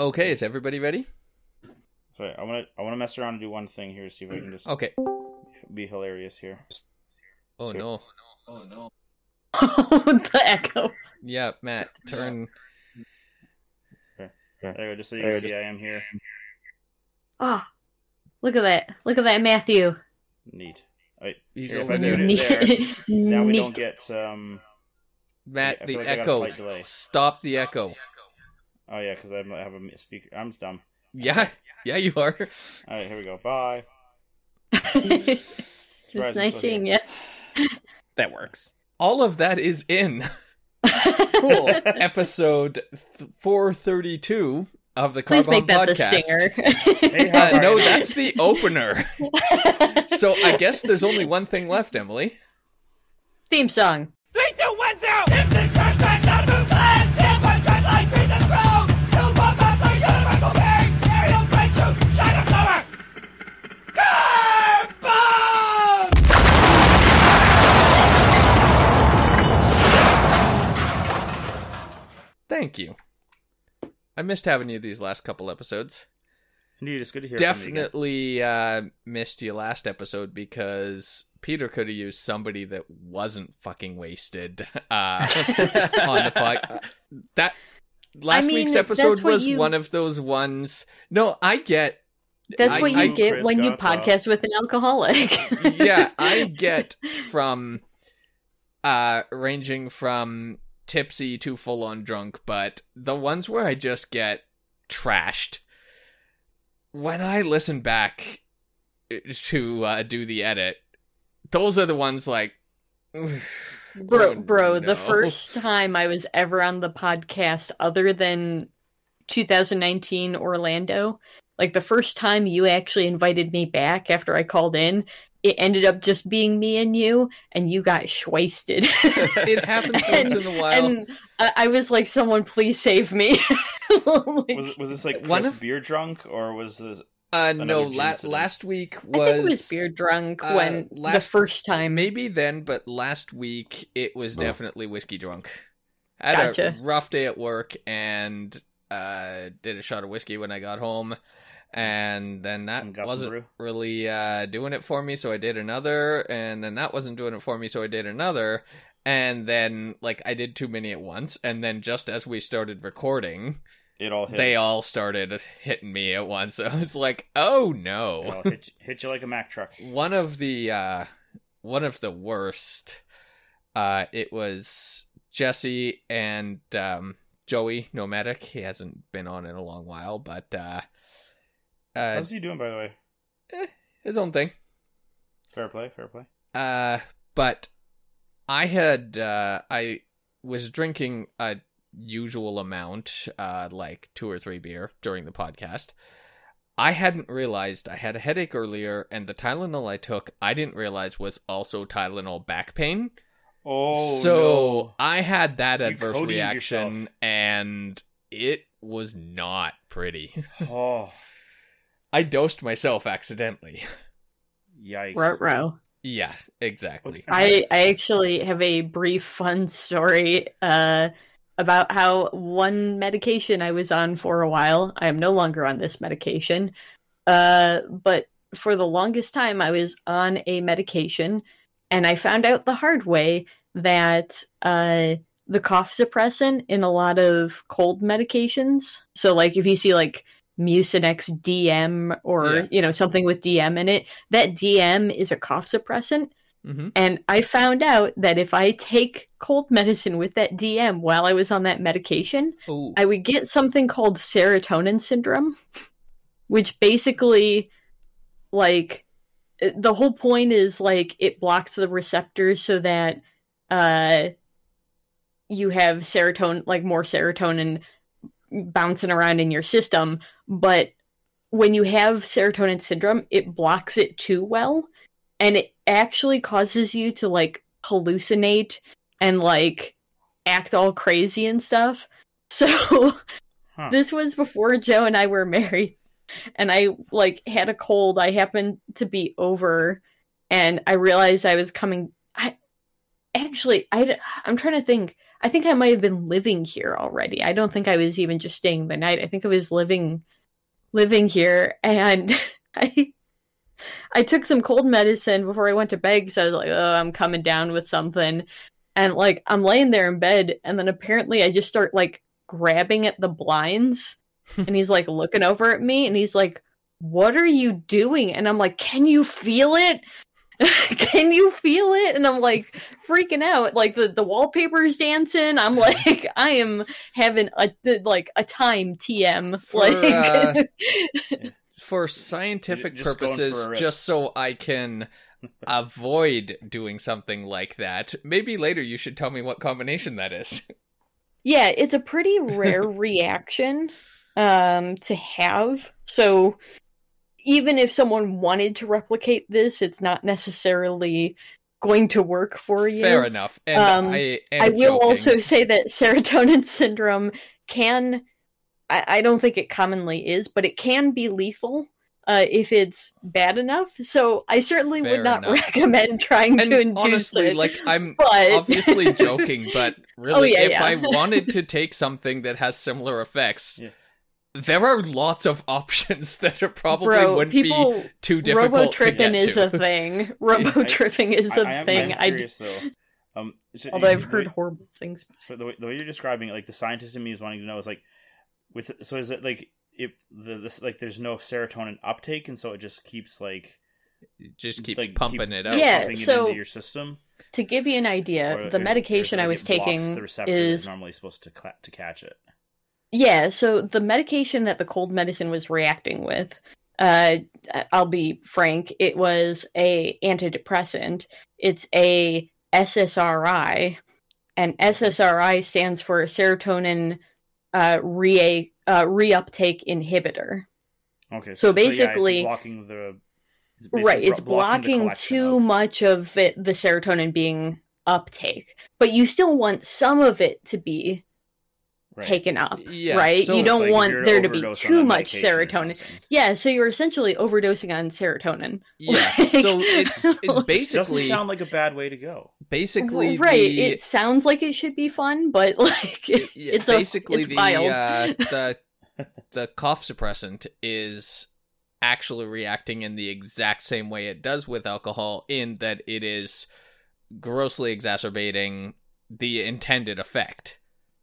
Okay, is everybody ready? Sorry, I want to I want to mess around and do one thing here, see if I can just Okay. be hilarious here. Oh Sure. no. Oh no! the echo. Yeah, Matt, turn. There you go, just so you can see I am here. Ah, look at that! Look at that, Matthew. Neat. Wait, He's here, if over I there. it there, Neat. now we don't get um. Matt, I the like I got a echo. Stop the echo. Oh yeah, because I have a speaker. I'm dumb. Yeah, yeah, you are. All right, here we go. Bye. it's nice seeing you. That works. All of that is in Cool. episode th- 432 of the Please Carbon make that Podcast. the stinger. Uh, no, that's the opener. So I guess there's only one thing left, Emily. Theme song. Thank you. I missed having you these last couple episodes. Indeed, it's good to hear. from you again. Definitely uh, missed you last episode because Peter could have used somebody that wasn't fucking wasted uh, on the pod. That last mean, week's episode was you- one of those ones. No, I get. That's I- what you I- get Chris when you Gotts off. podcast with an alcoholic. yeah, I get from uh ranging from tipsy to full on drunk, but the ones where I just get trashed when I listen back to uh, do the edit, those are the ones like Bro, Oh, bro, no. the first time I was ever on the podcast, other than 2019 Orlando, like the first time you actually invited me back after I called in, it ended up just being me and you, and you got shwasted. it happens once in a while. and I, I was like, "Someone, please save me!" Like, Was was this like One Chris of- beer drunk or was this? uh no, another la- last week I was think it was beer drunk uh, when the last- first time. Maybe then, but last week it was definitely whiskey drunk. I had Gotcha. a rough day at work and uh, did a shot of whiskey when I got home, and then that wasn't really uh, doing it for me, so I did another, and then that wasn't doing it for me, so I did another, and then like I did too many at once, and then just as we started recording, It all hit. they all started hitting me at once. So it's like, oh no hit, you- hit you like a Mack truck. one of the uh one of the worst uh it was jesse and um joey nomadic he hasn't been on in a long while but uh uh How's he doing, by the way? Eh, his own thing Fair play, fair play. uh but i had uh i was drinking a usual amount uh like two or three beer during the podcast I hadn't realized I had a headache earlier, and the Tylenol I took, I didn't realize was also Tylenol back pain. Oh, so no. I had that You adverse reaction, yourself. and it was not pretty. Oh, I dosed myself accidentally. yikes! Ruh-roh. yeah, exactly. I I actually have a brief fun story uh about how one medication I was on for a while. I am no longer on this medication. Uh but for the longest time I was on a medication and I found out the hard way that uh the cough suppressant in a lot of cold medications. So like if you see like Mucinex DM or Yeah. you know something with DM in it, that DM is a cough suppressant hmm and I found out that if I take cold medicine with that DM while I was on that medication, Ooh. I would get something called serotonin syndrome, which basically, like, uh, the whole point is like it blocks the receptors so that uh, you have serotonin, like more serotonin bouncing around in your system. But when you have serotonin syndrome, it blocks it too well and it actually causes you to like hallucinate and like act all crazy and stuff. So Huh. this was before Joe and I were married and I like had a cold. I happened to be over and I realized I was coming actually I I'm trying to think. I think I might have been living here already. I don't think I was even just staying the night. I think I was living living here and I I took some cold medicine before I went to bed because I was like, oh, I'm coming down with something. And like I'm laying there in bed and then apparently I just start like grabbing at the blinds and he's like looking over at me and he's like, What are you doing? And I'm like, Can you feel it? Can you feel it? And I'm like freaking out. Like the, the wallpaper's dancing. I'm like, I am having a like a time TM. For, uh, For scientific Just purposes, for just so I can avoid doing something like that, maybe later you should tell me what combination that is. Yeah, it's a pretty rare reaction um to have. So even if someone wanted to replicate this, it's not necessarily going to work for you. Fair enough. And Um, I am I will joking. also say that serotonin syndrome can I, I don't think it commonly is, but it can be lethal uh, if it's bad enough. So I certainly Fair would not enough. recommend trying And to induce honestly, it. like I'm but obviously joking, but really, Oh, yeah, if yeah. I wanted to take something that has similar effects, Yeah. There are lots of options that are probably bro, wouldn't be too difficult robo to tripping is to. a thing. Robo tripping is I, a I am, thing. I'm I curious though. Um, so although I've heard way- horrible things. So the way, the way you're describing it, like the scientist in me is wanting to know is like, with so is it like it the this like there's no serotonin uptake and so it just keeps like It just keeps like, pumping keeps it out. Yeah, pumping it so- into your system. To give you an idea, Or the medication I was taking the receptor is normally supposed to cla to catch it. Yeah, so the medication that the cold medicine was reacting with, uh, I'll be frank, it was a antidepressant. It's a SSRI, and SSRI stands for serotonin uh, re uh, reuptake inhibitor. Okay, So yeah, basically- it's blocking the it's basically Right, it's the blocking too of- much of it, the serotonin being uptake, but you still want some of it to be right. taken up, Yeah, right? so you don't like want there to be too much serotonin. Yeah, so you're essentially overdosing on serotonin. Yeah, Like- so it's it's It doesn't sound like a bad way to go. basically right. the, It sounds like it should be fun, but like it- yeah, it's basically a, it's the uh, the the cough suppressant is actually reacting in the exact same way it does with alcohol in that it is grossly exacerbating the intended effect.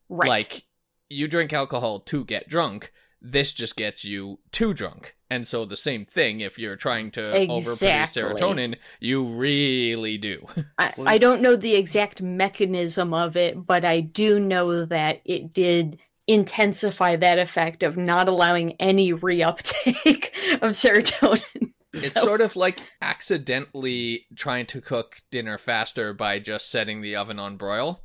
right. Like you drink alcohol to get drunk, this just gets you too drunk. And so the same thing if you're trying to overproduce serotonin, you really do. I, I don't know the exact mechanism of it, but I do know that it did intensify that effect of not allowing any reuptake of serotonin. It's So- sort of like accidentally trying to cook dinner faster by just setting the oven on broil.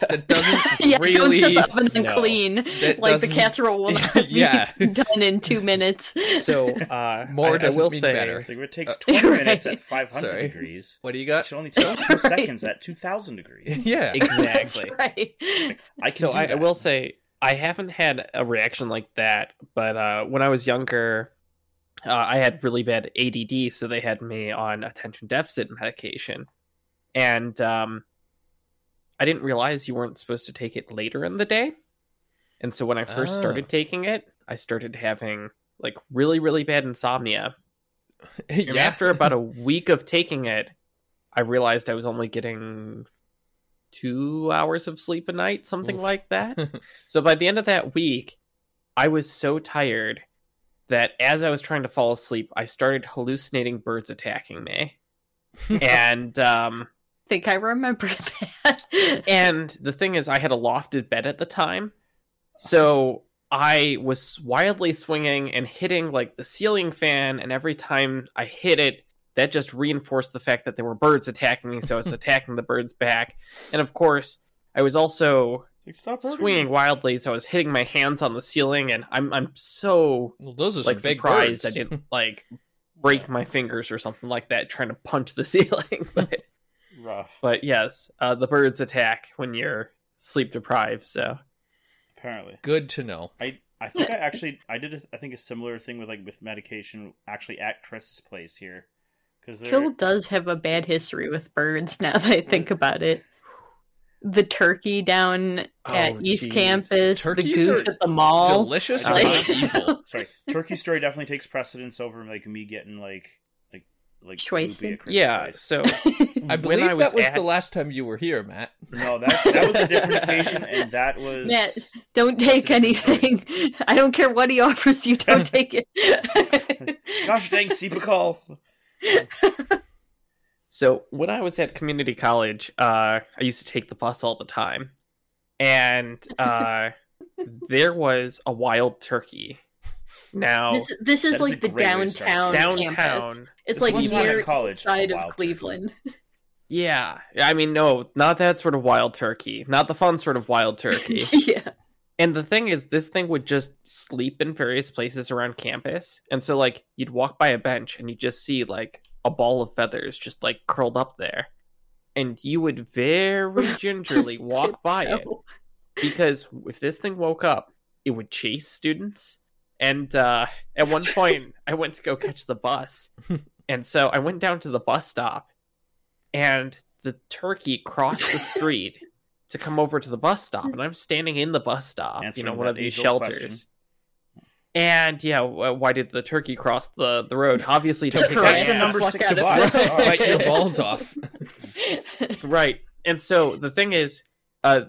That doesn't yeah, really. don't set the oven on No. clean. That like the doesn't- casserole will not Yeah. be done in two minutes. So uh, More I, I will mean say, better. So if it takes Uh, 20 minutes right. at 500 degrees. What do you It got? should only take two Right. seconds at 2000 degrees. Yeah. Exactly. That's right. I can So I, I will say I haven't had a reaction like that, but uh, when I was younger, uh, I had really bad ADD, so they had me on attention deficit medication, and um, I didn't realize you weren't supposed to take it later in the day. And so when I first Oh. started taking it, I started having like really really bad insomnia. And yeah. after about a week of taking it, I realized I was only getting two hours of sleep a night, something Oof. like that. so by the end of that week, I was so tired that as I was trying to fall asleep, I started hallucinating birds attacking me. and um think I remember that. and the thing is I had a lofted bed at the time. So I was wildly swinging and hitting like the ceiling fan and every time I hit it that just reinforced the fact that there were birds attacking me so I was attacking the birds back. And of course, I was also like, stop swinging wildly so I was hitting my hands on the ceiling and I'm I'm so well, those are like some big surprised birds. I didn't like break my fingers or something like that trying to punch the ceiling. but Rough, but yes, uh, the birds attack when you're sleep deprived. So apparently. Good to know. I I think I actually I did a, I think a similar thing with like with medication actually at Chris's place here because Kill does have a bad history with birds now that I think about it. the turkey down at Oh, East jeez. Campus, Turkeys the goose at the mall. Delicious, Like- evil. Sorry, Turkey Story definitely takes precedence over like me getting like like like Schweissen? loopy at Christmas Yeah, Days. so I When believe I was that was at- the last time you were here, Matt. No, that that was a different occasion, and that was Matt, Don't take That's a anything. I don't care what he offers you. Don't take it. Gosh dang, Cepacol. So when I was at community college, uh, I used to take the bus all the time, and uh, there was a wild turkey. Now This, this is like a the great way to start downtown. campus. It's This like one's not near at college, side of wild turkey. Cleveland. yeah, I mean, no, not that sort of wild turkey, not the fun sort of wild turkey. yeah. And the thing is, this thing would just sleep in various places around campus. And so, like, you'd walk by a bench and you just see, like, a ball of feathers just, like, curled up there. And you would very gingerly walk by it. Because if this thing woke up, it would chase students. And uh, at one point, I went to go catch the bus. And so I went down to the bus stop, and the turkey crossed the street to come over to the bus stop. And I'm standing in the bus stop, you know, one of these shelters. question. And yeah, why did the turkey cross the, the road? Obviously, to To kick harass That's the ass. number six out of bus. Bite right. your balls off. right and so the thing is uh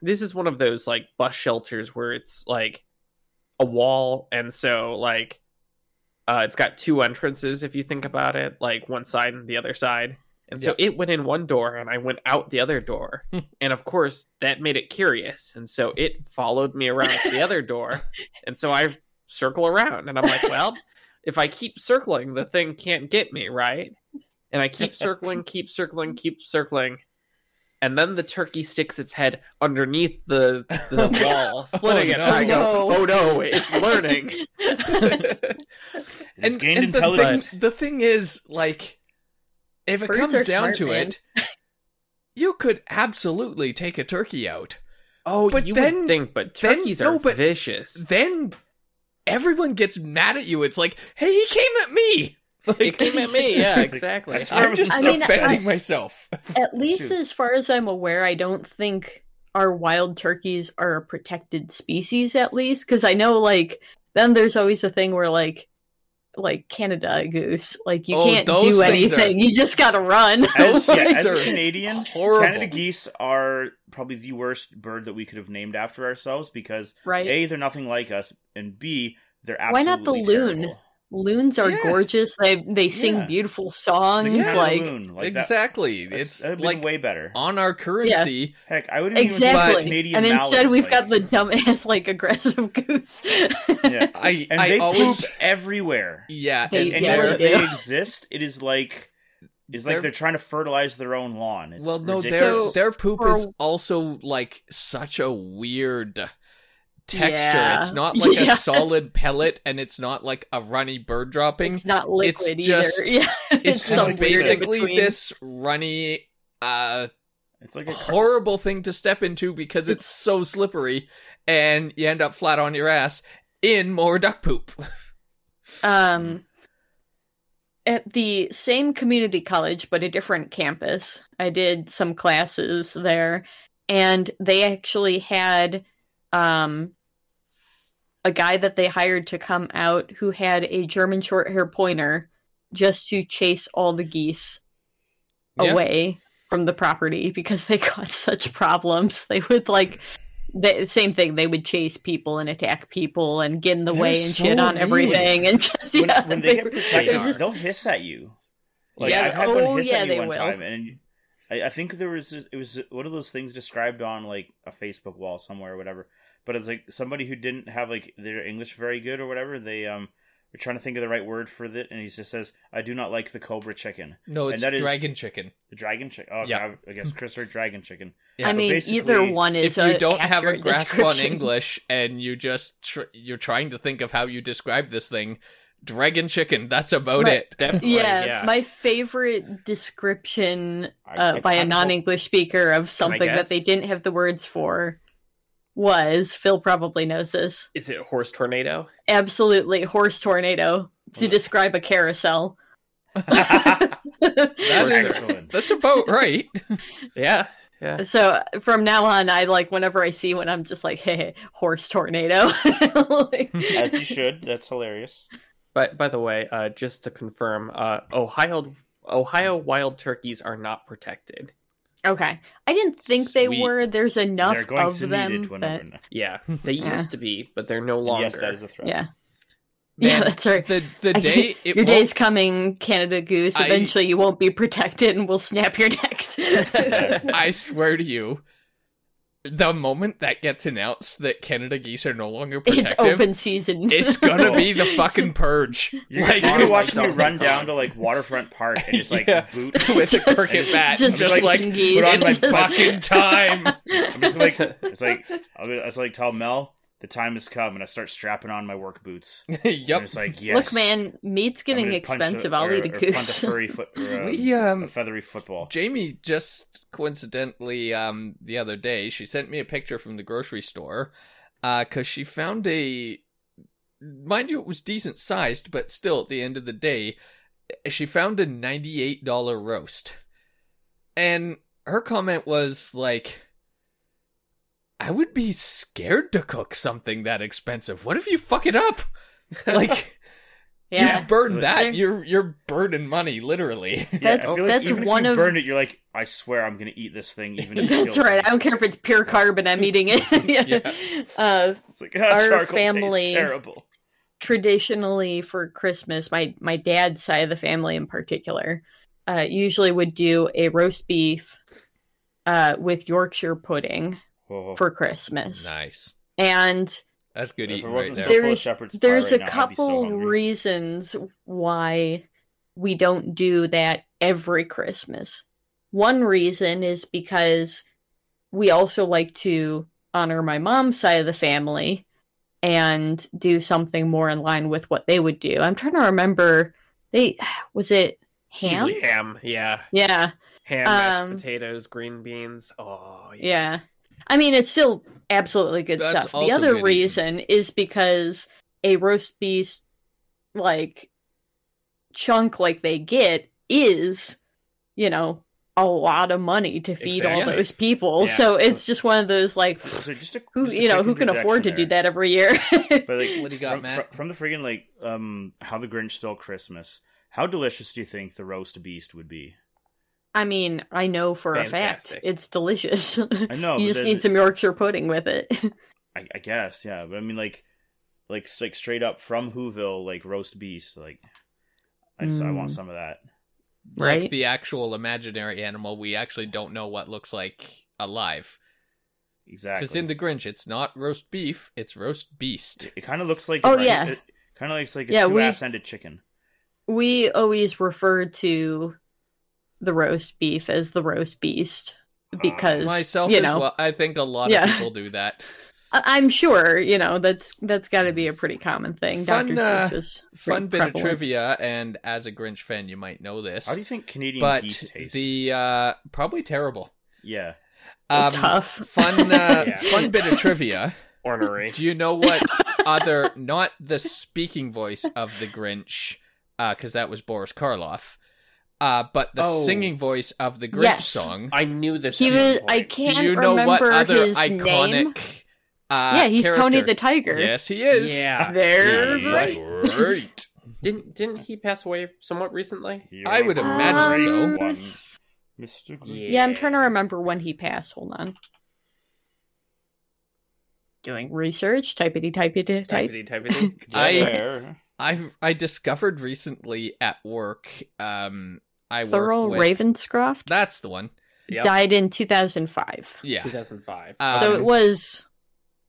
this is one of those like bus shelters where it's like a wall and so like uh it's got two entrances if you think about it like one side and the other side. And so it went in one door and i went out the other door. And of course that made it curious. And so it followed me around to the other door. And so i circle around and i'm like well if i keep circling the thing can't get me right? And I keep circling, keep circling, keep circling, and then the turkey sticks its head underneath the the oh, wall, splitting it. no. And I go, Oh, "Oh no, it's learning." It's gained the intelligence. thing, the thing is, like, if it Birds comes down smart, to man. it, you could absolutely take a turkey out. oh, But you then- would think, but then- turkeys no, are but- vicious. Then everyone gets mad at you. It's like, hey, he came at me. Like, It came at me, yeah, It's like, exactly. I swear I'm was just I mean, defending I- myself. At least true. as far as I'm aware, I don't think our wild turkeys are a protected species. At least because I know, like, then there's always a thing where like. Like Canada goose, like you Oh, can't do things are- anything. You just gotta run. As, yeah, Those as a Canadian, horrible. Canada geese are probably the worst bird that we could have named after ourselves because right? a they're nothing like us, and b they're Why not the absolutely loon? Terrible. Loons are Yeah. gorgeous. They they sing Yeah. beautiful songs. Canada like loon, like exactly. that's- it's that'd been like way better. on our currency. Heck, I wouldn't even take exactly. Canadian And instead, mallard, we've like- got the dumbass like aggressive goose. Yeah. I and I they always poop everywhere. yeah. They- and, And Yeah, anywhere they that they exist, it is like it's like They're- they're, trying to fertilize their own lawn. It's well, no, their ridiculous. their poop is also like such a weird texture. Yeah. It's not like Yeah. a solid pellet, and it's not like a runny bird dropping. it's not liquid It's either. just- yeah, It's just just weird in basically this runny, uh, It's like a horrible thing to step into because it's so slippery, and you end up flat on your ass in more duck poop. Um, at the same community college, but a different campus, I did some classes there, and they actually had um, a guy that they hired to come out who had a German short hair pointer just to chase all the geese Yeah. away from the property because they got such problems. They would like the same thing. They would chase people and attack people and get in the They're way and so shit on mean. everything. And just when, yeah, when they get were- protected, they're just- they'll hiss at you. Like Yeah, I've had oh, one hiss yeah, at they you one will. time, and I, I think there was this- it was one of those things described on like a Facebook wall somewhere or whatever. But it's like somebody who didn't have like their English very good or whatever. They um were trying to think of the right word for it, and he just says, "I do not like the cobra chicken, No, And it's that is- dragon chicken. the dragon chicken." Oh, Yeah. I, I guess Chris heard dragon chicken. Yeah, I but mean, either one is. if you a don't have a grasp on. English and you just tr- you're trying to think of how you describe this thing, dragon chicken. That's about Right. it. Definitely, Yeah, yeah. my favorite description uh, I by a non-English speaker of something that they didn't have the words for was Phil probably knows this. Is it horse tornado? Absolutely, horse tornado to Well- describe a carousel. That is Excellent. that's about right. Yeah, yeah. So from now on, I like whenever I see one, I'm just like, hey, horse tornado. Like- As you should. That's hilarious. But by the way, uh, just to confirm, uh, Ohio Ohio wild turkeys are not protected. Okay, I didn't think they were. There's enough They're going of to them. need it whenever. that- Yeah, they Yeah. used to be, but they're no longer. Yes, that is a threat. yeah, yeah, that's right. The the I day it your won't- day's coming, Canada Goose. I- Eventually, you won't be protected, and we'll snap your necks. I swear to you, the moment that gets announced that Canada geese are no longer protective, it's open season. it's gonna be the fucking purge. You're, Like, you're my watching me run down to like Waterfront Park and just like Yeah. boot. with a Just- cricket bat, just just, like, like geese. put on my Just- fucking time. I'm just like, it's like, I was I was like, tell Mel the time has come, and I start strapping on my work boots. And yep. it's like, yes. Look, man, meat's getting punch expensive. I'll or- eat a or punt a goose. furry foot, or a, We, um, a feathery football. Jamie just coincidentally um the other day she sent me a picture from the grocery store uh cuz she found a mind you it was decent sized but still at the end of the day she found a $98 roast. And her comment was like I would be scared to cook something that expensive. What if you fuck it up? Like yeah, you burn that, There- you're you're burning money literally. Yeah, That's- I feel like that's even one if you of- burn it, you're like, I swear I'm gonna eat this thing, even if it That's right. me. I don't care if it's pure carbon. I'm eating it. yeah. Uh, It's like ah, Our charcoal family- terrible. traditionally for Christmas, my my dad's side of the family in particular, uh, usually would do a roast beef uh, with Yorkshire pudding Whoa. for Christmas, nice. and That's good If it eating right wasn't there. so full of There's- shepherd's pie there's right a now, I'd so couple reasons why we don't do that every Christmas. One reason is because we also like to honor my mom's side of the family and do something more in line with what they would do. I'm trying to remember they was it ham? ham, yeah. Yeah. Ham, mashed Um, potatoes, green beans. Oh, yeah. Yeah. I mean, it's still absolutely good That's stuff. The other good eating. reason is because a roast beef, like, chunk like they get is, you know, a lot of money to feed all those people. Yeah. So it's just one of those, like, So just a, who, just a you know, who can afford to interjection do that every year? But like, What do you got, from, Matt? From the friggin' like, um, how the Grinch stole Christmas. How delicious do you think the roast beast would be? I mean, I know for a fact it's delicious. I know. you just need some Yorkshire pudding with it. I, I guess, yeah. But I mean, like, like, like straight up from Whoville, like roast beast. Like, I just, I want Mm. some of that. Right. Like the actual imaginary animal, we actually don't know what looks like alive. Exactly. Because in the Grinch, it's not roast beef; it's roast beast. it kind of looks like. Oh, a, yeah. Kind of looks like a Yeah, we- two-ass-ended chicken. we always refer to the roast beef as the roast beast because Myself you as know well. I think a lot Yeah. of people do that. I- I'm sure you know that's that's got to be a pretty common thing. Fun, Dr. uh, Seuss was Fun pretty bit of trivia, and as a Grinch fan, you might know this. How do you think Canadian but geese taste? the uh, probably terrible. Yeah. Um, Tough. Fun, uh, Yeah. fun bit of trivia. Ornery. Do you know what other, not the speaking voice of the Grinch, because that was Boris Karloff, uh, but the Oh. singing voice of the Grinch Yes. song? I knew this. He was. some I can't Do you know remember what other his iconic? name. Uh, yeah, he's Tony the Tiger. Yes, he is. Yeah. There's Yeah, right. Didn't didn't he pass away somewhat recently? I would You're a imagine great so. Mr. Grinch. Yeah, I'm trying to remember when he passed. Hold on. Doing research. Typity typity type. Typity typity. I- There. I I discovered recently at work. Um, I Thurl work with, Ravenscroft That's the one. Yep. died in 2005. Yeah. 2005. Um, so it was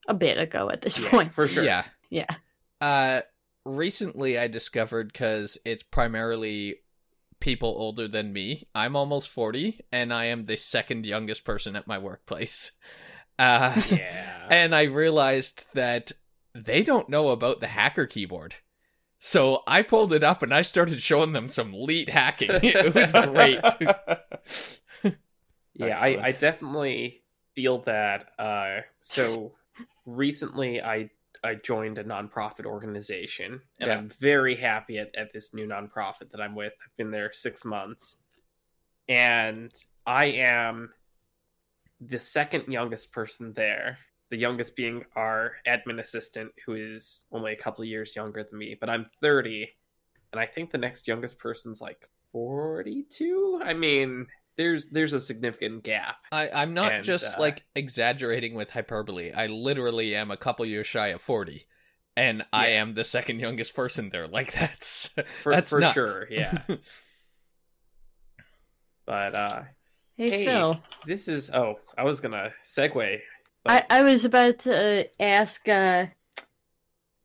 a bit ago at this Yeah, point. for sure. Yeah. Yeah. Uh, recently I discovered because it's primarily people older than me. I'm almost forty, and I am the second youngest person at my workplace. Uh, Yeah. and I realized that they don't know about the hacker keyboard. So I pulled it up and I started showing them some leet hacking. It was great. Yeah, I, I definitely feel that. Uh, so recently, I I joined a nonprofit organization, and Yeah. I'm very happy at, at this new nonprofit that I'm with. I've been there six months, and I am the second youngest person there. The youngest being our admin assistant, who is only a couple of years younger than me, but I'm 30, and I think the next youngest person's like 42. I mean, there's there's a significant gap. I, I'm not And, just uh, like exaggerating with hyperbole. I literally am a couple years shy of forty, and I am the second youngest person there. Like that's For, that's for nuts. sure, yeah. but uh Hey, Hey. Phil. this is oh, I was gonna segue. I, I was about to ask, uh,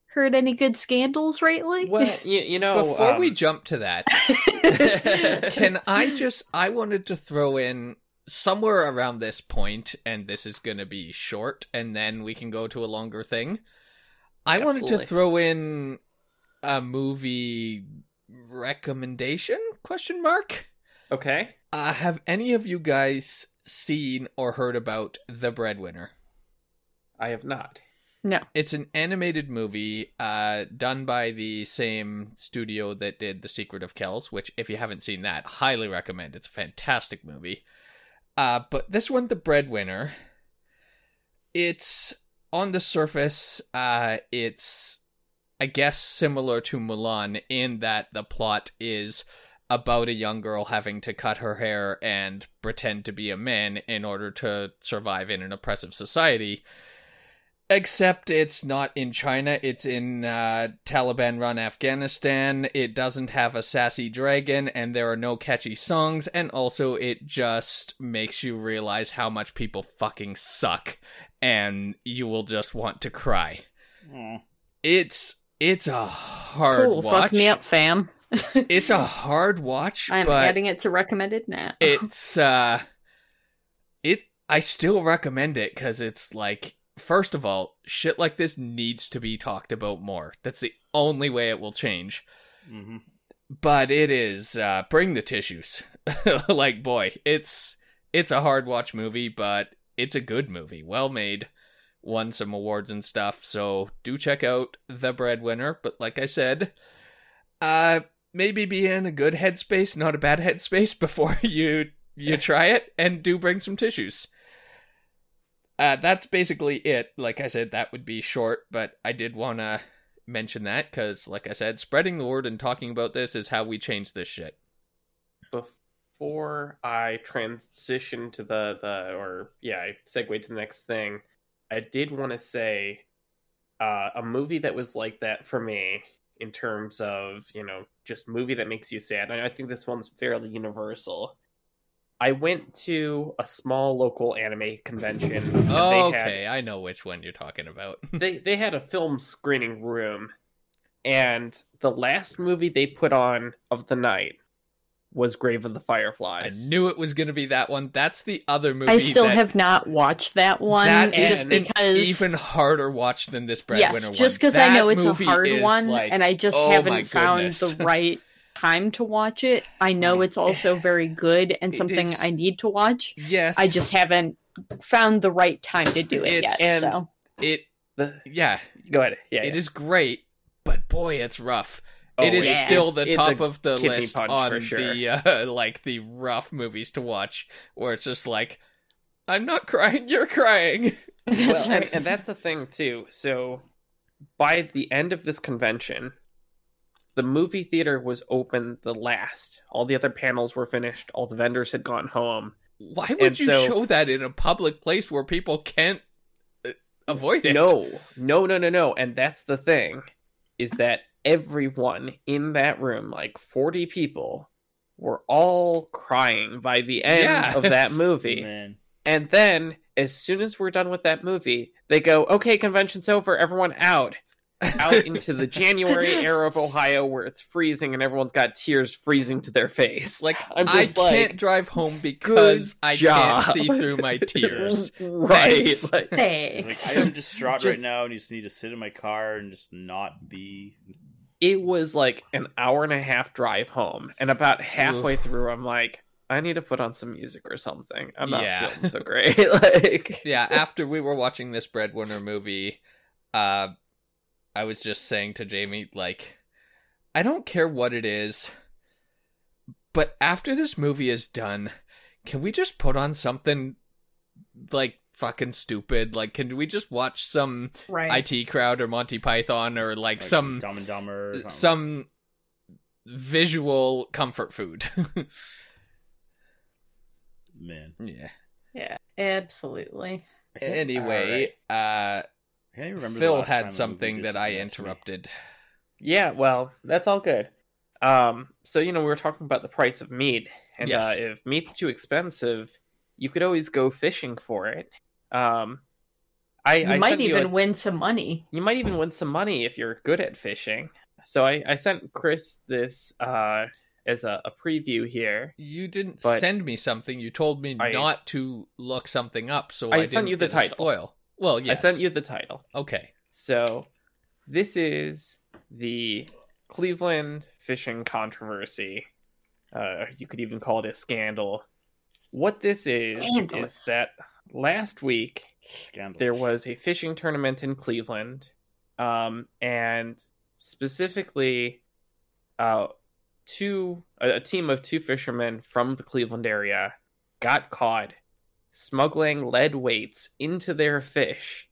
heard any good scandals lately? Well, you, you know, Before we um, jump to that, can I just I wanted to throw in somewhere around this point, and this is gonna be short, and then we can go to a longer thing. I wanted to throw in a movie recommendation question mark okay. uh, have any of you guys seen or heard about the breadwinner I have not. no. it's an animated movie uh, done by the same studio that did the secret of kells which if you haven't seen that highly recommend it's a fantastic movie uh, but this one the breadwinner it's on the surface uh, it's i guess similar to mulan in that the plot is about a young girl having to cut her hair and pretend to be a man in order to survive in an oppressive society. Except it's not in China, it's in uh, Taliban run Afghanistan. It doesn't have a sassy dragon, and there are no catchy songs, and also it just makes you realize how much people fucking suck, and you will just want to cry. Aw. It's it's a hard Cool. watch. Fuck me up, fam. It's a hard watch, I'm but adding it to recommended now. it's uh it i still recommend it because it's like first of all shit like this needs to be talked about more. That's the only way it will change. Mhm. but it is uh bring the tissues. Like boy it's it's a hard watch movie but it's a good movie. Well made. Won some awards and stuff so do check out the breadwinner. But like i said uh maybe be in a good headspace not a bad headspace before you you try it and do bring some tissues uh that's basically it like i said that would be short but i did want to mention that because like i said spreading the word and talking about this is how we change this shit Before I transition to the the or yeah, I segue to the next thing. I did want to say uh, a movie that was like that for me in terms of you know just movie that makes you sad. I think this one's fairly universal. I went to a small local anime convention. and oh, they had- okay i know which one you're talking about they they had a film screening room and the last movie they put on of the night was Grave of the Fireflies. i knew it was gonna be that one that's the other movie I still that, have not watched that one that just an because even harder watch than this breadwinner yes, one just because I know it's a hard one like, and I just oh haven't found the right time to watch it. I know it's also very good and something is- I need to watch. yes I just haven't found the right time to do it It's- yet. and- so it yeah go ahead. Yeah, It yeah. is great, but boy, it's rough. Oh, it is yeah. still the It's top of the list on sure. the uh, like the rough movies to watch, where it's just like, I'm not crying, you're crying. that's well, and, right. and that's the thing too. So by the end of this convention, the movie theater was open the last. All the other panels were finished. All the vendors had gone home. Why would And you so- show that in a public place where people can't uh, avoid it? No, no, no, no, no. And that's the thing is that everyone in that room, like 40 people, were all crying by the end Yeah. of that movie. Man. And then, as soon as we're done with that movie, they go, okay, convention's over, everyone out. Out into the January air of Ohio where it's freezing and everyone's got tears freezing to their face. like I'm I just like, can't drive home because I job. can't see through my tears. right. Thanks. Like, Like, I am distraught Just- right now and you just need to sit in my car and just not be. it was like an hour and a half drive home. And about halfway Oof. through, I'm like, I need to put on some music or something. I'm not Yeah. feeling so great. like, yeah, after we were watching this breadwinner movie, uh I was just saying to Jamie, like, I don't care what it is, but after this movie is done, can we just put on something like fucking stupid. Like, can we just watch some Right. IT crowd or Monty Python or like, Like some Dumb and Dumber. some visual comfort food? man. yeah. yeah, absolutely. I can't- Anyway, uh, I can't remember. Phil had something that I something to me. interrupted. Yeah, well, that's all good. Um, so you know, we were talking about the price of meat, and Yes. uh, if meat's too expensive, you could always go fishing for it. Um, I, You I might even you, a- win some money. you might even win some money if you're good at fishing. So I, I sent Chris this uh as a, a preview here. You didn't send me something. You told me I- not to look something up, so I I, sent didn't you the get a title. Spoil. Well, yes. I sent you the title. Okay. So, this is the Cleveland fishing controversy. Uh, you could even call it a scandal. What this is Scandalous. is that last week Scandal. there was a fishing tournament in Cleveland, um, and specifically, uh, two a, a team of two fishermen from the Cleveland area got caught smuggling lead weights into their fish,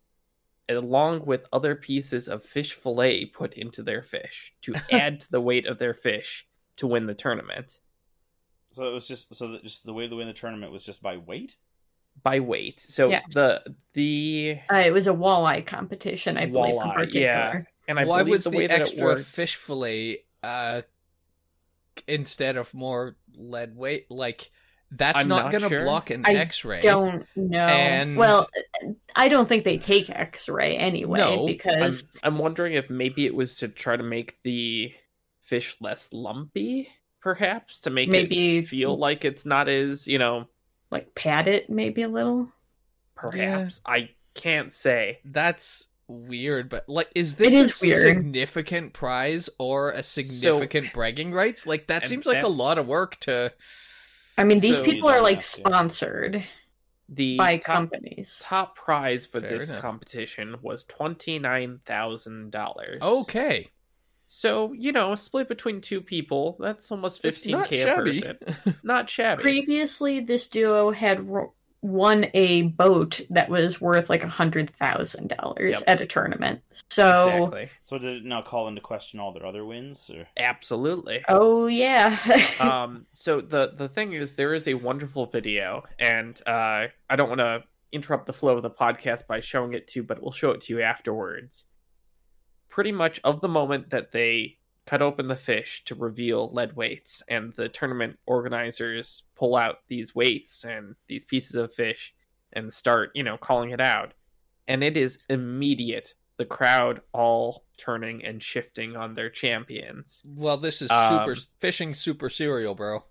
along with other pieces of fish fillet put into their fish to add to the weight of their fish to win the tournament So it was just so that just the way to win the tournament was just by weight. by weight. So Yeah. the the Uh, it was a walleye competition, I believe, in Walleye, particular. yeah. and I Why believe was the the, way that extra worked, fish fillet uh, instead of more lead weight? Like that's I'm not, not gonna sure. block an I X-ray. I don't know. And- Well, I don't think they take X-ray anyway No, I'm, because I'm wondering if maybe it was to try to make the fish less lumpy, perhaps to make Maybe- it feel like it's not as you know. like pad it maybe a little. Perhaps I can't say. That's weird, but like, is this is a weird. significant prize or a significant bragging rights? Like that seems like a lot of work to. I mean, these So- people are like sponsored The by top, companies. top prize for Fair this enough. competition was twenty nine thousand dollars. Okay, so you know, split between two people, that's almost it's fifteen not k a shabby. person. Not shabby. Previously, this duo had ro- won a boat that was worth like a hundred thousand dollars Yep. at a tournament. So, exactly. So did it now call into question all their other wins? Or Absolutely. oh yeah, um so the the thing is there is a wonderful video and uh i don't want to interrupt the flow of the podcast by showing it to you but we'll show it to you afterwards pretty much of the moment that they cut open the fish to reveal lead weights and the tournament organizers pull out these weights and these pieces of fish and start you know calling it out and it is immediate the crowd all turning and shifting on their champions well, this is Um, super fishing super cereal, bro.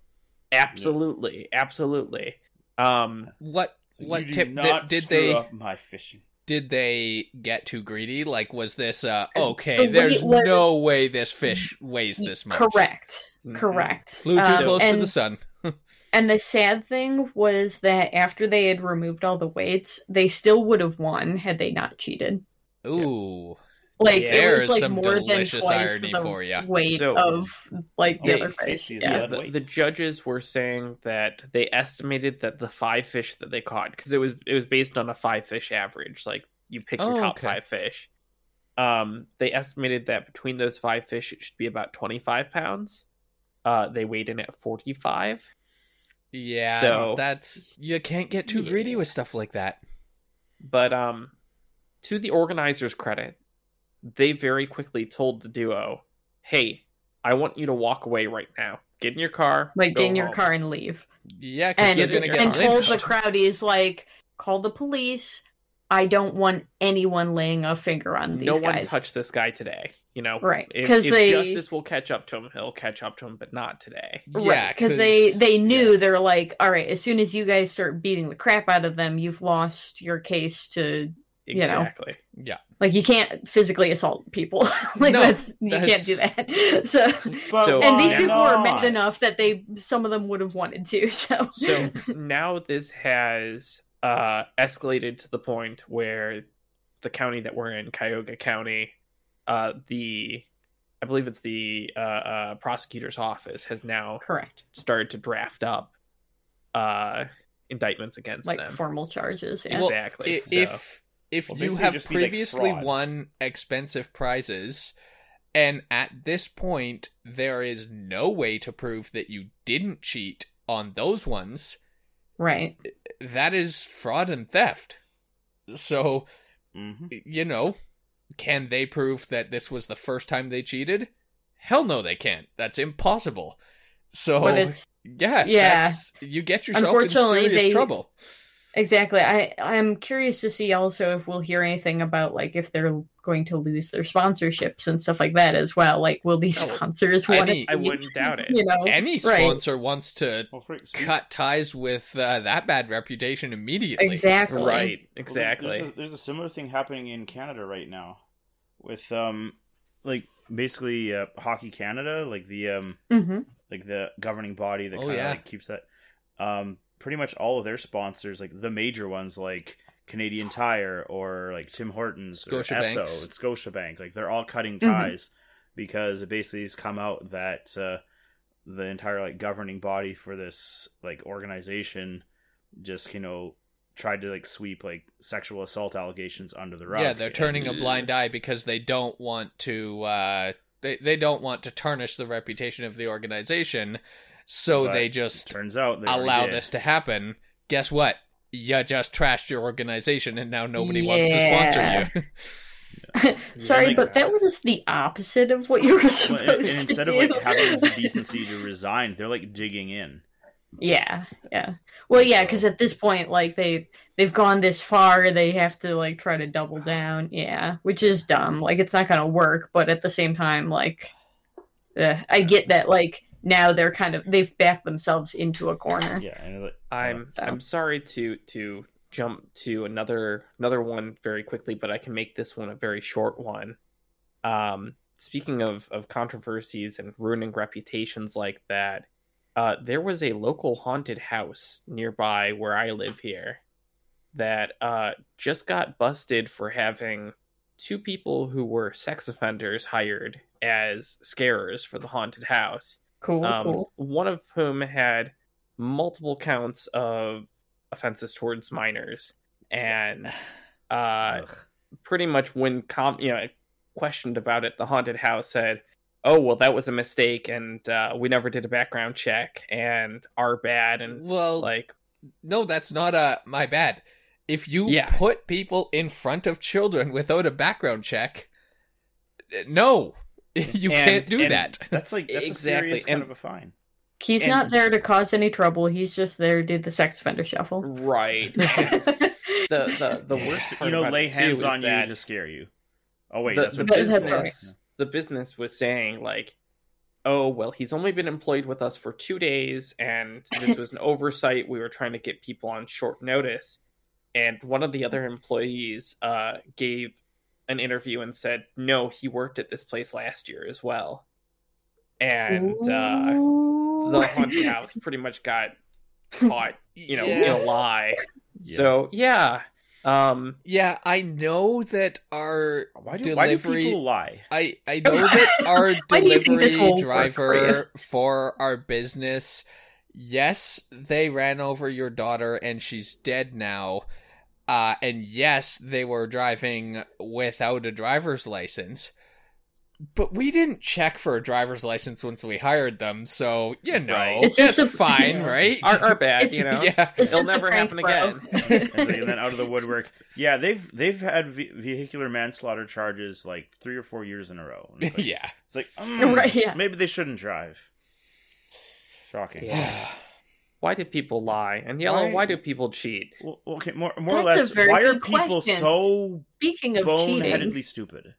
Absolutely, absolutely. Um, What You what tip did, did screw they up my fishing? Did they get too greedy? Like, was this uh okay? weight There's was- no way this fish weighs this much. correct, Mhm. correct. Flew too Um, close to the sun. And the sad thing was that after they had removed all the weights, they still would have won had they not cheated. Ooh, Like Yeah. it There's was like some more than delicious twice irony the for ya. weight So- of like the other fish. tasty Yeah. the, the judges were saying that they estimated that the five fish that they caught because it was it was based on a five fish average, like you pick your Oh, top okay. five fish. Um, they estimated that between those five fish, it should be about twenty five pounds. Uh, they weighed in at forty five. yeah. So- that's you can't get too greedy with stuff like that. But um, to the organizers' credit, they very quickly told the duo, "Hey, I want you to walk away right now. Get in your car. Like get in your car and leave. Yeah, because And they're gonna get and told the lynched. crowdies like call the police. I don't want anyone laying a finger on these guys. no one guys. touched this guy today. You know, Right, Because they- justice will catch up to him, he'll catch up to him, but not today. Right, Yeah, because they they knew yeah. they're like, all right, as soon as you guys start beating the crap out of them, you've lost your case to You know. Exactly. Yeah. like you can't physically assault people. like No, that's you that's- can't do that. So So- and these why people are not? mad enough that they some of them would have wanted to. So So now this has uh, escalated to the point where the county that we're in, Cuyahoga County, uh, the I believe it's the uh, uh, prosecutor's office has now correct. started to draft up uh, indictments against like them. formal charges. Yeah. Well, exactly. I- so- If if Well, you have just be like previously won expensive prizes, and at this point there is no way to prove that you didn't cheat on those ones, right. that is fraud and theft. So hmm you know, can they prove that this was the first time they cheated? Hell no, they can't. That's impossible. So But it's yeah, yeah. you get yourself in serious they- trouble. Exactly. I I'm curious to see also if we'll hear anything about like if they're going to lose their sponsorships and stuff like that as well. Like, will these Oh, sponsors want any- to? I wouldn't doubt it. You know, Any right. sponsor wants to Well, for, cut ties with uh, that bad reputation immediately. Exactly. right, Well, exactly. There's a, there's a similar thing happening in Canada right now, with um, like basically uh, Hockey Canada, like the um, hmm like the governing body that Oh, kind of yeah. like keeps that. Um, pretty much all of their sponsors, like the major ones, like Canadian Tire or like Tim Hortons, or Scotiabank. Esso, and Scotiabank, like they're all cutting Mhm. ties because it basically has come out that uh, the entire like governing body for this like organization just you know tried to like sweep like sexual assault allegations under the rug. Yeah, they're turning a blind eye because they don't want to. Uh, they they don't want to tarnish the reputation of the organization, so But they just Turns out they allow this to happen. Guess what? You just trashed your organization, and now nobody wants to sponsor you. Sorry, like- but that was the opposite of what you were Well, supposed and, and to instead do. of like having the decency to resign, they're like digging in. Yeah, yeah. Well, yeah, because at this point, like they they've gone this far, they have to like try to double down. Yeah, which is dumb. Like it's not gonna work, but at the same time, like uh, I get that. Like now they're kind of they've backed themselves into a corner. Yeah, I'm So- I'm sorry to to jump to another another one very quickly, but I can make this one a very short one. Um, speaking of of controversies and ruining reputations like that, uh, there was a local haunted house nearby where I live here that uh, just got busted for having two people who were sex offenders hired as scarers for the haunted house Cool, um, cool. one of whom had multiple counts of offenses towards minors, and uh, pretty much when com- you know questioned about it, the haunted house said, "Oh well, that was a mistake, and uh, we never did a background check, and our bad." And Well, like, no, that's not uh, my bad. If you Yeah. put people in front of children without a background check, uh, no, you And- can't do that. that's like that's Exactly, a serious kind of a fine. He's and- not there to cause any trouble. He's just there to do the sex offender shuffle. right, the the the worst part you know, about lay hands on you to scare you. Oh wait, the, that's the what That's business right. the business was saying like oh well he's only been employed with us for two days and this was an oversight we were trying to get people on short notice and one of the other employees uh, gave an interview and said no he worked at this place last year as well and uh, the haunted house pretty much got caught you know in a lie Yeah. so yeah um Yeah, I know that our Why do why do people lie? I I know that our Why do you think this delivery will for driver for our business, yes, they ran over your daughter and she's dead now. Uh, and yes, they were driving without a driver's license. But we didn't check for a driver's license once we hired them, so you know Right. It's it's just a- fine, Yeah. right? our, our bad It's- you know yeah, It's It'll never happen bro. and, then, and then out of the woodwork, yeah, they've they've had ve- vehicular manslaughter charges like three or four years in a row. It's like, yeah. it's like mm, Right, yeah. maybe they shouldn't drive. Shocking. Yeah. Why do people lie? And yellow, Why- why, do people cheat? Well, okay, more more or That's a less, why are people question. so Speaking of boneheadedly cheating, stupid?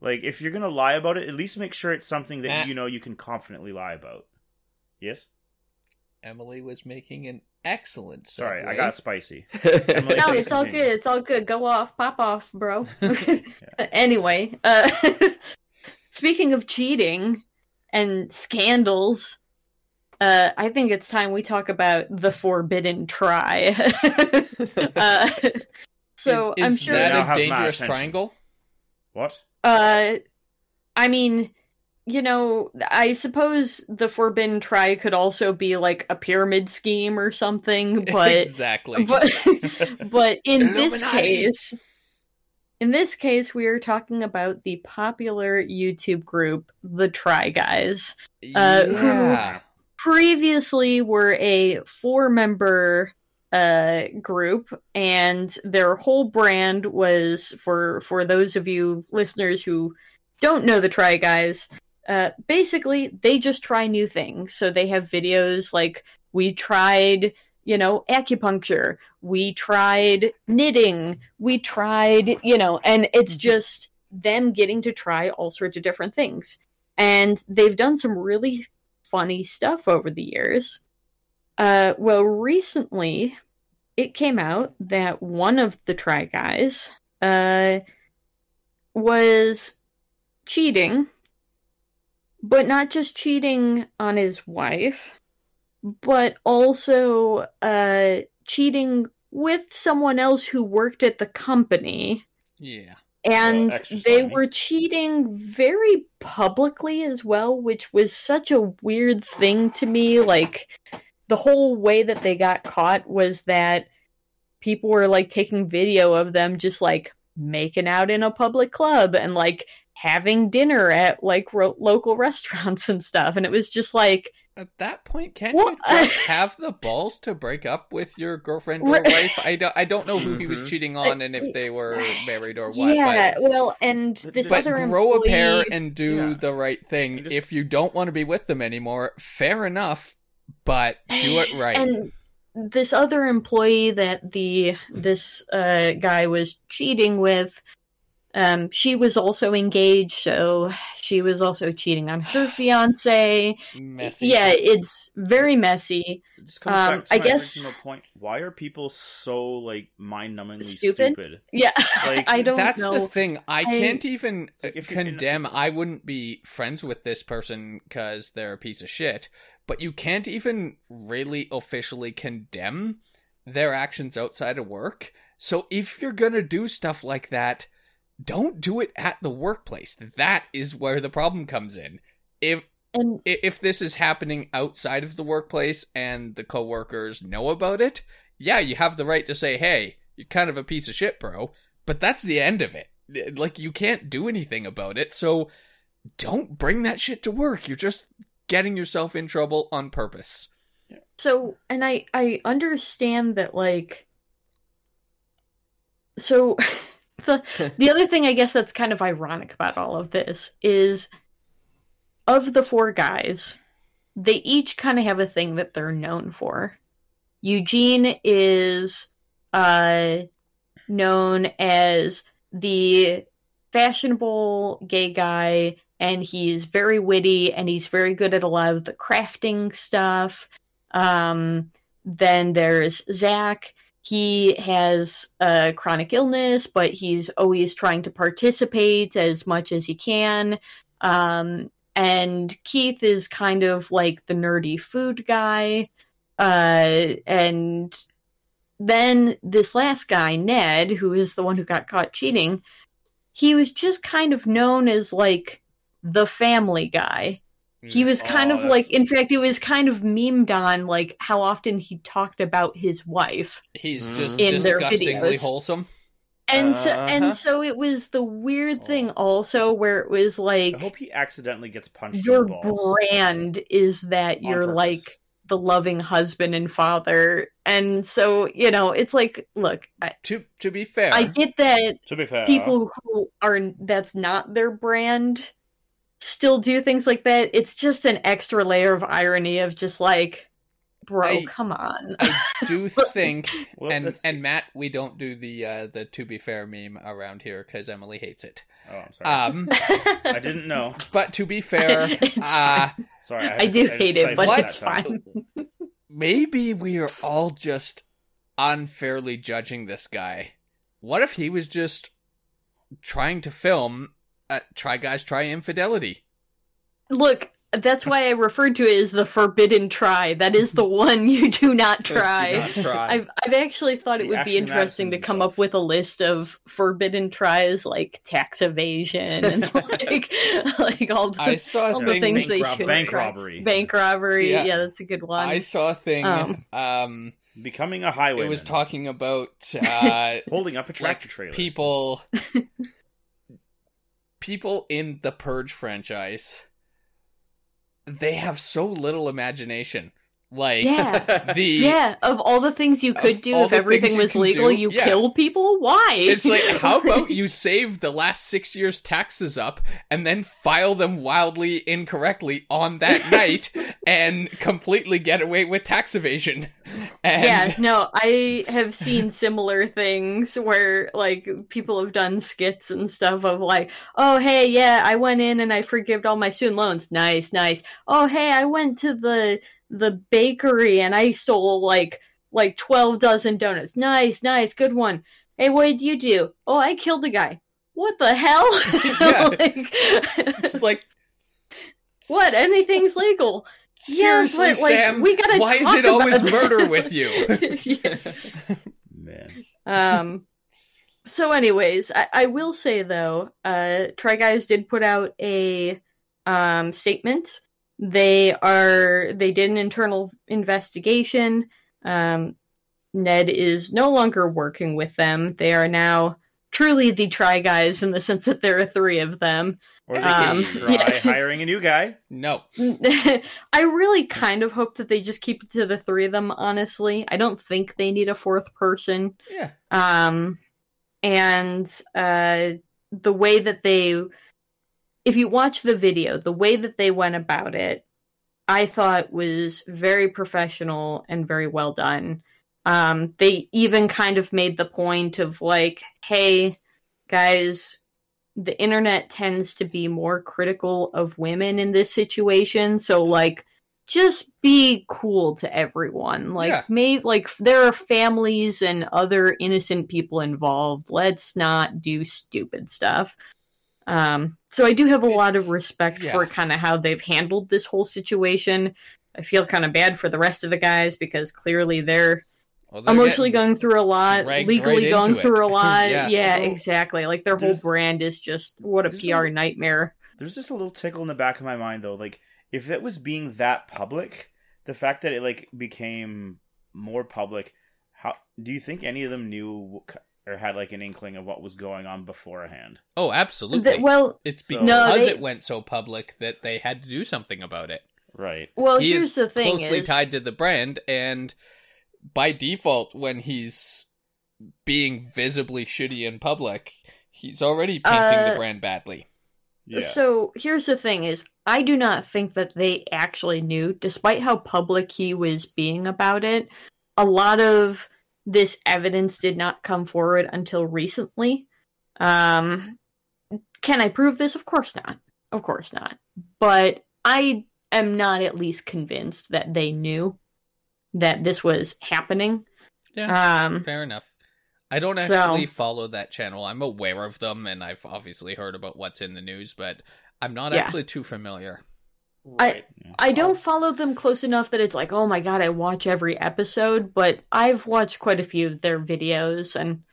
Like, if you're gonna lie about it, at least make sure it's something that Matt. you know you can confidently lie about. Yes. Emily was making an excellent. Sorry, I got spicy. no, please it's all good. It's all good. Go off, pop off, bro. Anyway, uh, speaking of cheating and scandals, uh, I think it's time we talk about the forbidden try. uh, so is, I'm sure. Now that a dangerous triangle? What? Uh, I mean, you know, I suppose the Forbidden Try could also be like a pyramid scheme or something, but exactly. but but in this case, in this case, we are talking about the popular YouTube group, the Try Guys. uh, who- yeah. Previously, were a four-member uh group and their whole brand was for for those of you listeners who don't know the try guys uh basically they just try new things. So they have videos like we tried you know acupuncture. We tried knitting. We tried you know and it's just them getting to try all sorts of different things. And they've done some really funny stuff over the years uh, well, recently it came out that one of the Try Guys uh, was cheating, but not just cheating on his wife, but also uh, cheating with someone else who worked at the company Yeah. And they were cheating very publicly as well which was such a weird thing to me. Like the whole way that they got caught was that people were like taking video of them just like making out in a public club and like having dinner at like ro- local restaurants and stuff. And it was just like At that point, can't What? you just have the balls to break up with your girlfriend or wife? I don't, I don't know who he was Mhm. cheating on and if they were married or what. yeah but well and But- this but other grow a pair and do Yeah. the right thing. Just- If you don't want to be with them anymore, fair enough, but do it right. And this other employee that the this uh, guy was cheating with, um, she was also engaged, so she was also cheating on her fiance. Messy. Yeah, it's very messy. It just comes Um, back to I my guess- original point. Why are people so like mind-numbingly Stupid? stupid? Yeah, Like, I don't That's know. the thing. I, I- can't even like if in- condemn. I wouldn't be friends with this person because they're a piece of shit. But you can't even really officially condemn their actions outside of work. So if you're gonna do stuff like that, don't do it at the workplace. That is where the problem comes in. If and if this is happening outside of the workplace and the coworkers know about it, yeah, you have the right to say, "Hey, you're kind of a piece of shit, bro." But that's the end of it. Like you can't do anything about it. So don't bring that shit to work. You're just getting yourself in trouble on purpose. so and I I understand that like so the the other thing I guess that's kind of ironic about all of this is of the four guys, they each kind of have a thing that they're known for. Eugene is uh known as the fashionable gay guy and he's very witty and he's very good at a lot of the crafting stuff. Um then there's Zach he has a chronic illness, but he's always trying to participate as much as he can. Um, and Keith is kind of like the nerdy food guy. Uh, and then this last guy, Ned, who is the one who got caught cheating, he was just kind of known as like the family guy. He was kind Oh, of like, in fact, it was kind of memed on like how often he talked about his wife. He's Mhm. just In their disgustingly videos. wholesome. And so, Uh-huh. and so it was the weird thing also where it was like I hope he accidentally gets punched your in the balls. brand is that On you're purpose. like the loving husband and father. And so, you know, it's like, look, I, To to be fair, I get that To be fair, people who are that's not their brand still do things like that. It's just an extra layer of irony of just like, bro, I- come on. I do think Well, and that's- and Matt, we don't do the uh, the to be fair meme around here because Emily hates it. oh, I'm sorry. Um, I didn't know. but to be fair, uh, Sorry, I do just hate it, but that it's fine. maybe we are all just unfairly judging this guy. What if he was just trying to film uh, Try Guys Try Infidelity? Look, that's why I referred to it as the forbidden try. That is the one you do not Do try. not try. I've I've actually thought it He would be actually interesting to Madison come himself. up with a list of forbidden tries like tax evasion and like like all the, I saw all the thing. things bank they rob- should bank try. robbery. bank robbery. Yeah. Yeah. that's a good one. I saw a thing. Um, Um, Becoming a highwayman. it was talking about uh, holding up a tractor trailer. people people in the purge franchise they have so little imagination like yeah. the Yeah, of all the things you could do if everything you was legal, do, you yeah. kill people? Why? it's like how about you save the last six years taxes up and then file them wildly incorrectly on that night and completely get away with tax evasion and yeah, no, I have seen similar things where like people have done skits and stuff of like, oh hey, yeah, I went in and I forgave all my student loans. Nice, nice. Oh hey, I went to the the bakery and I stole like like twelve dozen donuts. Nice, nice, good one. Hey, what did you do? Oh, I killed a guy. What the hell? Yeah. like, like what? Anything's legal. Yeah, seriously but, like, sam we gotta why is it always about murder with you Yeah. Man. Um. So, anyways, I, I will say though, uh, Try Guys did put out a um statement. They are they did an internal investigation. Um, Ned is no longer working with them. They are now truly the Try Guys in the sense that there are three of them. Or they Um, could try yeah. hiring a new guy. no I really kind of hope that they just keep it to the three of them. Honestly, I don't think they need a fourth person. yeah um and uh the way that they if you watch the video the way that they went about it i thought was very professional and very well done um they even kind of made the point of like hey guys the internet tends to be more critical of women in this situation so like just be cool to everyone. Like, Yeah. may like there are families and other innocent people involved. Let's not do stupid stuff. Um, so I do have a lot of respect Yeah. for kind of how they've handled this whole situation. I feel kind of bad for the rest of the guys because clearly they're Well, emotionally going through a lot, legally right going into it. through a lot. Yeah. yeah, So, exactly. Like their whole brand is just what a PR a- nightmare. There's just a little tickle in the back of my mind though. Like if it was being that public, the fact that it like became more public, how do you think any of them knew or had like an inkling of what was going on beforehand? oh absolutely The- well, it's because No, they- it went so public that they had to do something about it Right. well, he here's is the thing: closely is, tied to the brand and by default when he's being visibly shitty in public he's already painting the Uh, brand badly Yeah. So here's the thing: is I do not think that they actually knew, despite how public he was being about it. A lot of this evidence did not come forward until recently. Um, can I prove this? Of course not. Of course not. But I am not at least convinced that they knew that this was happening. Um, fair enough i don't So- actually follow that channel i'm aware of them and i've obviously heard about what's in the news but i'm not Yeah. actually too familiar I- I don't follow them close enough that it's like, oh my god, I watch every episode, but I've watched quite a few of their videos, and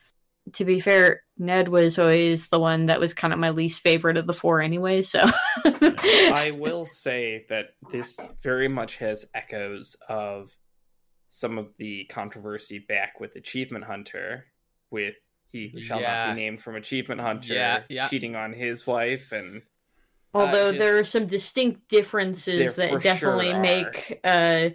to be fair, Ned was always the one that was kind of my least favorite of the four anyway, so. I will say that this very much has echoes of some of the controversy back with Achievement Hunter, with he shall Yeah. not be named from Achievement Hunter Yeah, yeah. cheating on his wife, and Although Uh, just- there are some distinct differences that definitely sure make uh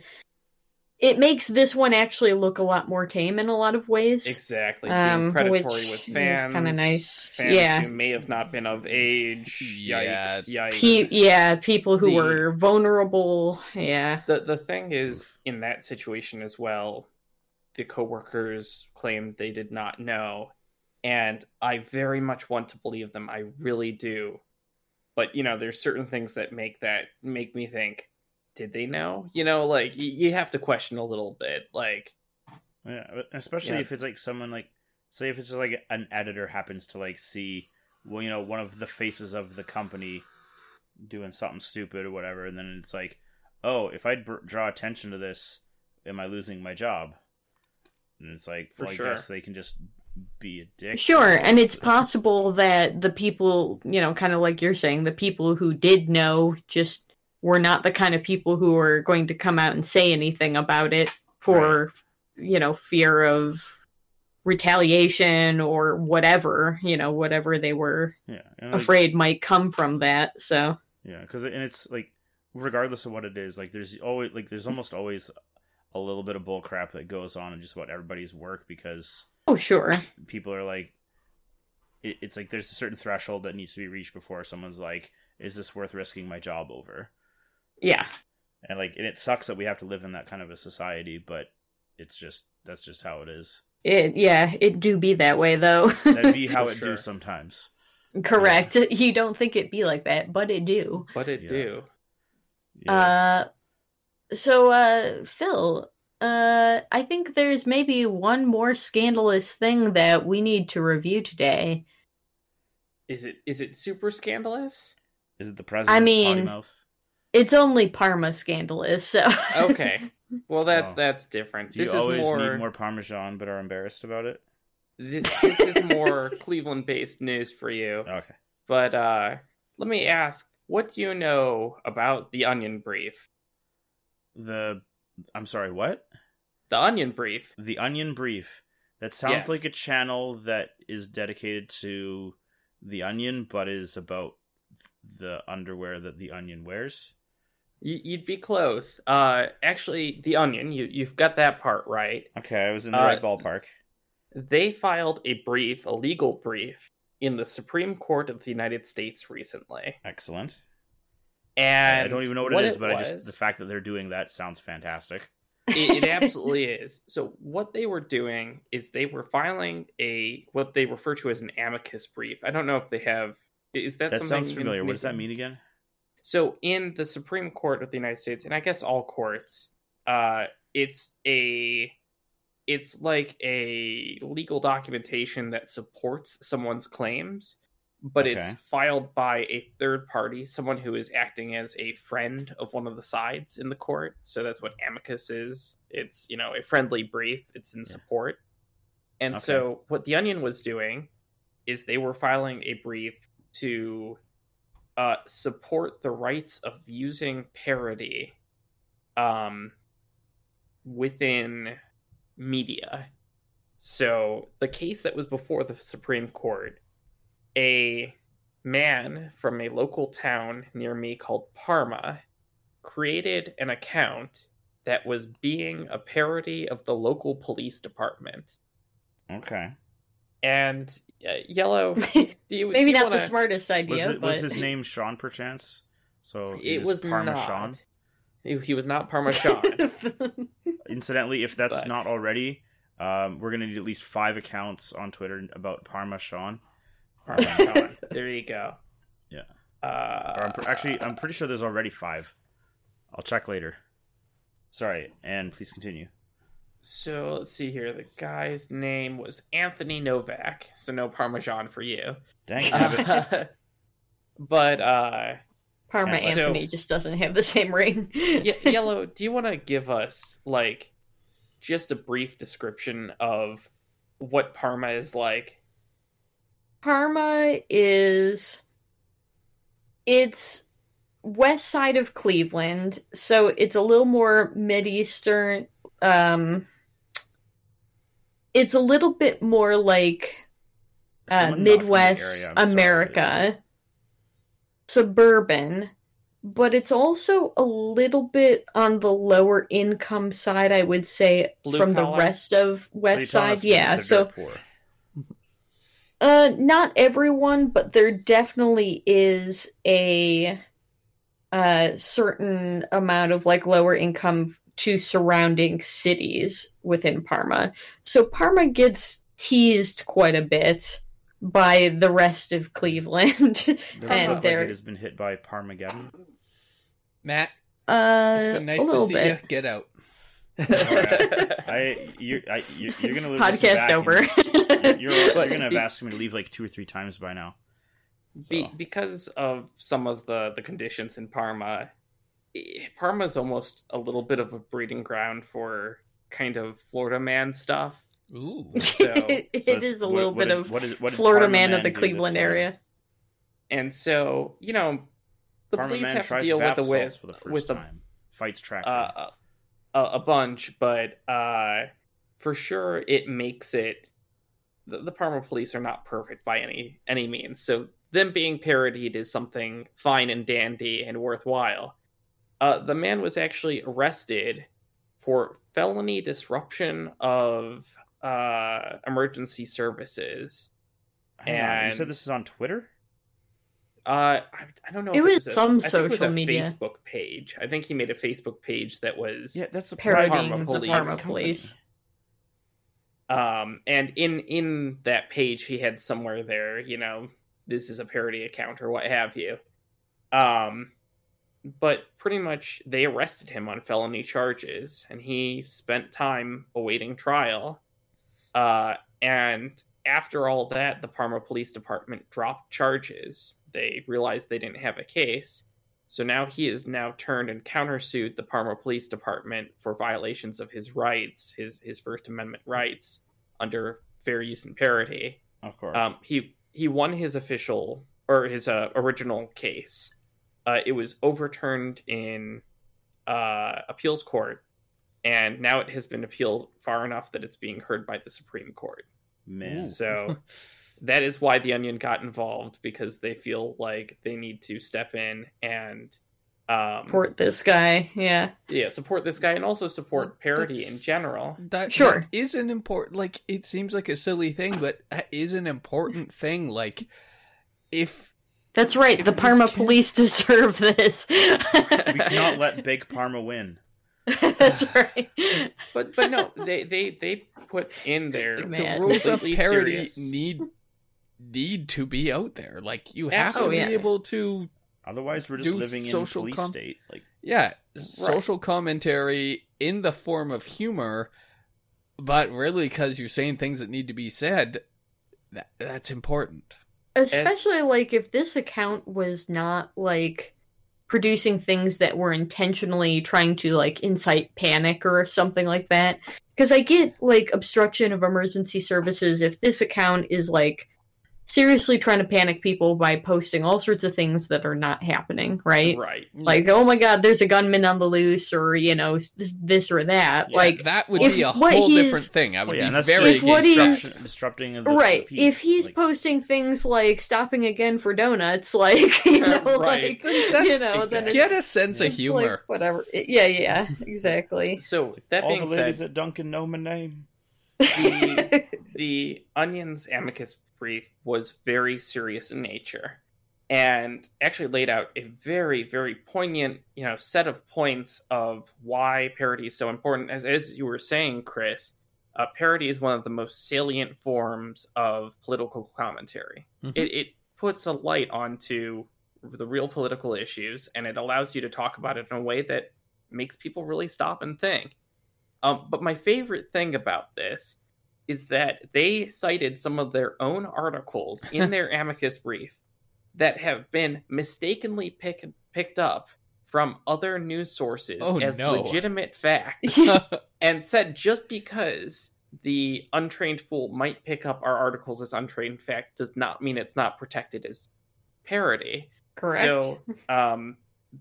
it makes this one actually look a lot more tame in a lot of ways. exactly Um, being predatory which with fans, kinda nice. fans Yeah. who may have not been of age. Yeah. Yikes! Yikes! Pe- yeah, people who The- were vulnerable. Yeah. the the thing is in that situation as well the coworkers claimed they did not know and i very much want to believe them i really do but you know there's certain things that make that make me think did they know you know like y- you have to question a little bit like Yeah, especially Yeah. if it's like someone like, say, if it's just like an editor happens to like see, well, you know, one of the faces of the company doing something stupid or whatever, and then it's like, oh, if I br- draw attention to this, am I losing my job? And it's like, For well, sure. I guess they can just be a dick. Sure, and it's possible that the people, you know, kind of like you're saying, the people who did know just were not the kind of people who were going to come out and say anything about it for, you know, fear of retaliation or whatever, you know, whatever they were yeah, and, like, afraid might come from that. So, Yeah, because and it's like regardless of what it is, like there's always like there's almost always a little bit of bull crap that goes on in just about everybody's work because oh, sure. people are like, it, it's like there's a certain threshold that needs to be reached before someone's like, is this worth risking my job over? Yeah. And like, and it sucks that we have to live in that kind of a society, but it's just that's just how it is. It, yeah, it do be that way though. That'd be how For it sure. do sometimes. Correct. You don't think it be like that, but it do. But it Yeah. do. Yeah. Uh, so, uh, Phil, uh, I think there's maybe one more scandalous thing that we need to review today. Is it is it super scandalous? is it the president's mean- potty mouth? It's only Parma scandalous, so. Okay. Well, that's Oh. that's different. Do you This always is more, need more parmesan but are embarrassed about it? This, this is more Cleveland-based news for you. Okay. But uh, let me ask, what do you know about the Onion Brief? The I'm sorry, what? The Onion Brief. The Onion Brief. That sounds Yes. like a channel that is dedicated to the Onion, but is about the underwear that the Onion wears. You, you'd be close. Uh, actually, the Onion. You you've got that part right. Okay, I was in the Uh, right ballpark. They filed a brief, a legal brief, in the Supreme Court of the United States recently. Excellent. And I don't even know what, it is, but I just the fact that they're doing that sounds fantastic. it, it absolutely is. So what they were doing is they were filing a what they refer to as an amicus brief. I don't know if they have. Is that, That something sounds familiar. What does that mean again? So in the Supreme Court of the United States, and I guess all courts, uh, it's a it's like a legal documentation that supports someone's claims, but it's filed by a third party, someone who is acting as a friend of one of the sides in the court. So that's what amicus is. It's you know a friendly brief. It's in Yeah. support. And Okay. so what the Onion was doing is they were filing a brief to uh, support the rights of using parody um, within media. So the case that was before the Supreme Court, a man from a local town near me called Parma created an account that was being a parody of the local police department. Okay. And uh, Yellow, do you Maybe do you not the wanna- smartest idea, Was, it, but was his name Sean perchance? So It was Parmesan. not. He, he was not Parmesan. Incidentally, if that's But- not already, um, we're gonna need at least five accounts on Twitter about Parmesan. Parmesan. there you go. Yeah. Uh, I'm pr- actually, I'm pretty sure there's already five. I'll check later. Sorry, and please continue. So let's see here. The guy's name was Anthony Novak. So no Parmesan for you. Dang it, Uh, but uh, Parma So- Anthony just doesn't have the same ring. Ye- Yellow, do you want to give us like just a brief description of what Parma is like? Parma is it's west side of Cleveland, so it's a little more mideastern. Um, it's a little bit more like uh, Someone not from the Midwest area, I'm sorry. America, suburban, but it's also a little bit on the lower income side, I would say, Blue from collar? the rest of West telling Side. Yeah, so uh, not everyone, but there definitely is a uh certain amount of like lower income to surrounding cities within Parma. So Parma gets teased quite a bit by the rest of Cleveland. and look like it has been hit by Parmageddon? Matt, uh, it's been nice to see bit. you. Get out. I you I you, you're gonna lose Podcast back over. and You're, you're, gonna have it- asked me to leave like two or three times by now. Be- because of some of the the conditions in Parma, Parma is almost a little bit of a breeding ground for kind of Florida man stuff. Ooh. So- it So it's- is a what- little what bit did- of what did- what Florida Parma man Man of the Cleveland area. And so, you know, the Parma police Man have to deal with the salts with for the first with the time. Fights tractor. uh, a, a bunch, but uh, for sure it makes it. The, the Parma police are not perfect by any any means, so them being parodied is something fine and dandy and worthwhile. Uh, the man was actually arrested for felony disruption of uh, emergency services. Hang on, you said this is on Twitter? Uh, I, I don't know. It if was a- some I think it was social a media. Facebook page. I think he made a Facebook page that was Yeah, that's a Parodying private Parma the police. Parma police. um and in in that page he had somewhere there you know this is a parody account or what have you um but pretty much they arrested him on felony charges and he spent time awaiting trial uh and after all that the parma police department dropped charges they realized they didn't have a case so now he is now turned and countersued the Parma Police Department for violations of his rights, his his First Amendment rights under fair use and parity. Of course. Um, he he won his official or his uh, original case. Uh, it was overturned in uh, appeals court, and now it has been appealed far enough that it's being heard by the Supreme Court. Man. So that is why the Onion got involved because they feel like they need to step in and um, Support this guy. Yeah. yeah support this guy and also support Well, parody in general. That Sure. that is an important. Like it seems like a silly thing, but that is an important thing. Like if That's right. If the Parma can- police deserve this. we cannot let Big Parma win. That's right. But but no, they they they put in there Man. the rules of completely parody serious- need need to be out there. Like you Yeah. have to Oh, be yeah. able to Otherwise, we're just living in social police com- state. Like, yeah social commentary in the form of humor, but really because you're saying things that need to be said. That that's important. Especially like if this account was not like producing things that were intentionally trying to like incite panic or something like that. Because I get like obstruction of emergency services if this account is like seriously trying to panic people by posting all sorts of things that are not happening, right? right. Like, oh my god, there's a gunman on the loose, or you know, this, this or that. Yeah, like, that would be a whole different thing. I would well, yeah, be that's very If what against he's- disruption, disrupting of the, right the peace. if he's Like, posting things like stopping again for donuts like you know Right. like Then you that's- know then it's, Get a sense of humor. like, whatever yeah yeah exactly So that all the ladies said, at Dunkin' know my name. the the Onion's amicus brief was very serious in nature. And actually laid out a very very poignant you know set of points of why parody is so important. As as you were saying chris uh, parody is one of the most salient forms of political commentary. Mhm. it, it puts a light onto the real political issues and it allows you to talk about it in a way that makes people really stop and think. Um, but my favorite thing about this is that they cited some of their own articles in their amicus brief that have been mistakenly pick, picked up from other news sources Oh, as no. legitimate facts and said just because the untrained fool might pick up our articles as untrained fact does not mean it's not protected as parody. correct So um,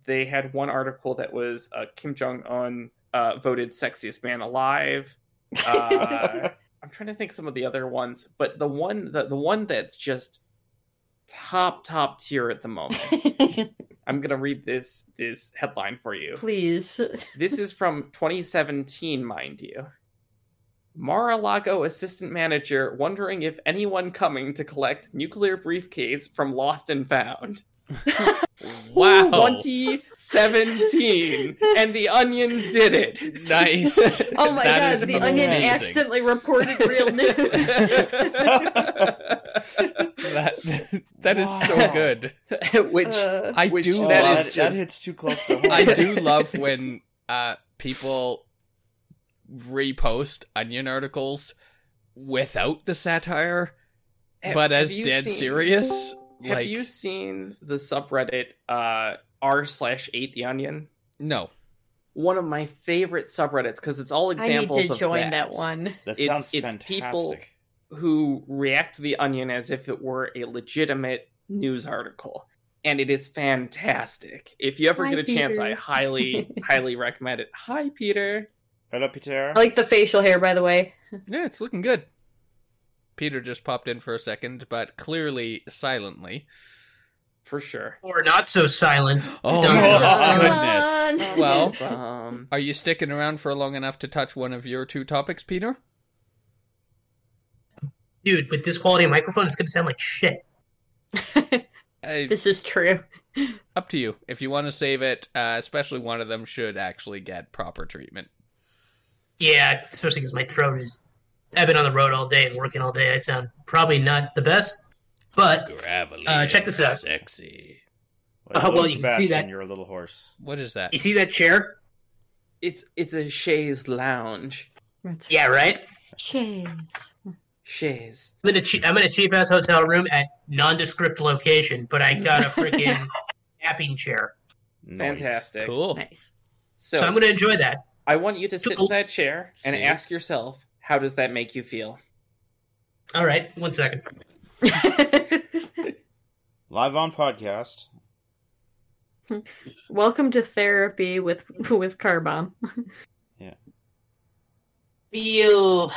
they had one article that was uh, Kim Jong Un uh, voted sexiest man alive. Uh, I'm trying to think some of the other ones, but the one the, the one that's just top top tier at the moment. I'm gonna read this this headline for you. please This is from 2017, mind you. Mar-a-Lago assistant manager wondering if anyone coming to collect nuclear briefcase from Lost and Found. wow. 2017, and the Onion did it. Nice. oh my That god is the onion accidentally reported real news That that is so good. Which Uh, I Which- do Oh, That love that, is that just- hits too close to home. I do love when uh people repost onion articles without the satire, but have as dead seen- serious. Have like you seen the subreddit uh r slash ate the onion? no. One of my favorite subreddits because it's all examples. I need to of join that, that one. That It's- sounds it's fantastic. people- who react to the onion as if it were a legitimate news article. And it is fantastic. If you ever Hi, get a chance, I highly, highly recommend it. Hi, Peter. Hello, Peter. I like the facial hair, by the way. Yeah, it's looking good. Peter just popped in for a second, but clearly silently. For sure. Or not so silent. Oh, Dun, my dun, goodness. Well, um, are you sticking around for long enough to touch one of your two topics, Peter? Dude, with this quality of microphone, it's going to sound like shit. Uh, this is true. up to you. If you want to save it, uh, especially one of them should actually get proper treatment. Yeah, especially because my throat is. I've been on the road all day and working all day. I sound probably not the best, but Gravelly. Uh, check this out. Sexy. Well, Uh, well, hello, you can see that- You're a little horse. What is that? you see that chair? it's it's a chaise lounge. That's Yeah, right. Chaise. Chaise. I'm in a cheap, I'm in a cheap ass hotel room at nondescript location, but I got a freaking napping chair, Nice. Fantastic. Cool. Nice. So, so I'm going to enjoy that. I want you to sit in that chair and See? ask yourself, how does that make you feel? All right, one second. Live on podcast. Welcome to therapy with with Carbon. Yeah. Feel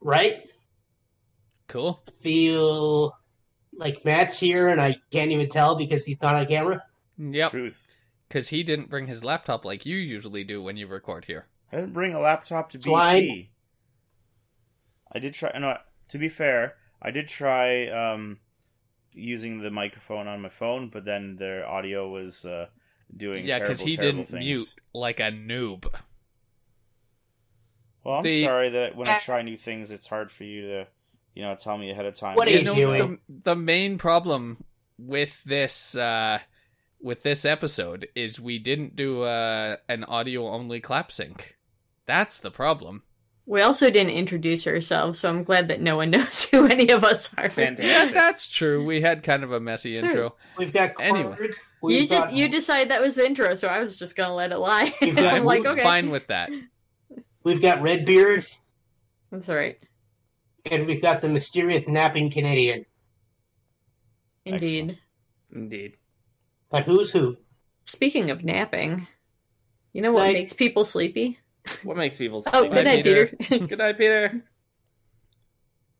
right. Cool. Feel like Matt's here, and I can't even tell because he's not on camera. Yep. Truth. Because he didn't bring his laptop like you usually do when you record here. I didn't bring a laptop to BC. I did try. No, to be fair, I did try um, using the microphone on my phone, but then their audio was uh, doing yeah, because because he didn't mute like a noob. Well, I'm the- sorry that when I try new things, it's hard for you to, you know, tell me ahead of time. What are You you know, doing? The, the main problem with this uh, with this episode is we didn't do uh, an audio only clap sync. That's the problem. We also didn't introduce ourselves, so I'm glad that no one knows who any of us are. Fantastic. Yeah, that's true. We had kind of a messy hmm. intro. We've got Clark. Anyway. We've You just got, you decided that was the intro, so I was just gonna let it lie. You've got- I'm I'm like, okay, fine with that. We've got Redbeard, that's right. and we've got the mysterious napping Canadian. Indeed. Indeed. But who's who? Speaking of napping, you know what Like- makes people sleepy? What makes people Oh, good night, Peter. Peter. Good night, Peter.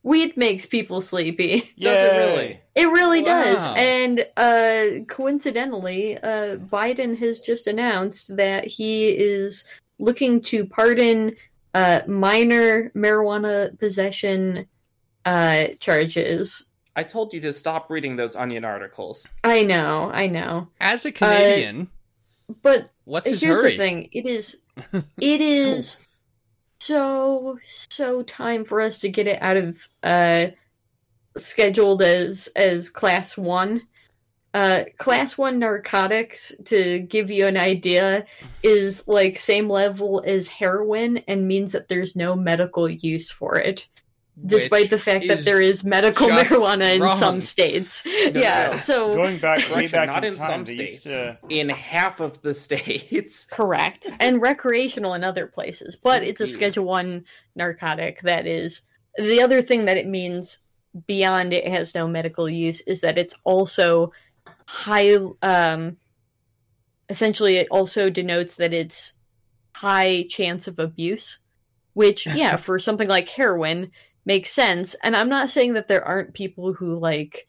Weed makes people sleepy. Does it really? It really does. And uh, coincidentally, uh, Biden has just announced that he is looking to pardon uh, minor marijuana possession uh, charges. I told you to stop reading those onion articles. I know, I know. As a Canadian, But what's his here's hurry? the thing it is it is so so time for us to get it out of uh scheduled as as class one. Uh class one narcotics to give you an idea is like same level as heroin and means that there's no medical use for it despite Which the fact that there is medical just marijuana in wrong. some states yeah no. so Going back way back not in in time, some states. to. In half of the states. Correct. And recreational in other places. But it's a Ew. Schedule 1 narcotic that is. The other thing that it means beyond it has no medical use is that it's also high. Um, essentially, it also denotes that it's high chance of abuse, which, yeah, for something like heroin makes sense. And I'm not saying that there aren't people who, like,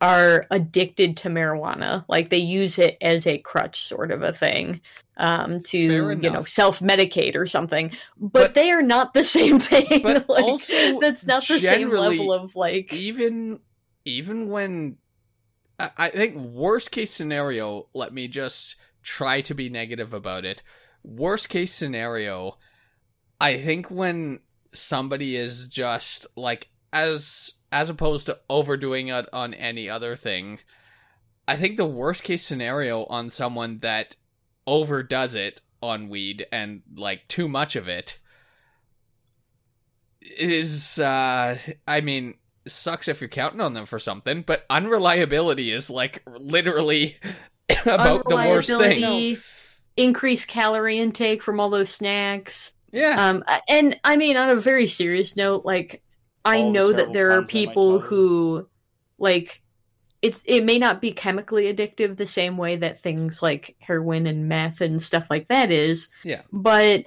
are addicted to marijuana. Like they use it as a crutch sort of a thing um to you know self-medicate or something. But, But- they are not the same thing. but Like, also that's not the same level of like even even when I, I think worst case scenario let me just try to be negative about it. Worst case scenario i think when somebody is just like as as opposed to overdoing it on any other thing i think the worst case scenario on someone that overdoes it on weed and like too much of it is uh i mean sucks if you're counting on them for something, but unreliability is like literally about the worst thing. Increased calorie intake from all those snacks. Yeah. Um, and I mean, on a very serious note, like I All the know that there are puns that might people who, like, it's it may not be chemically addictive the same way that things like heroin and meth and stuff like that is. Yeah. But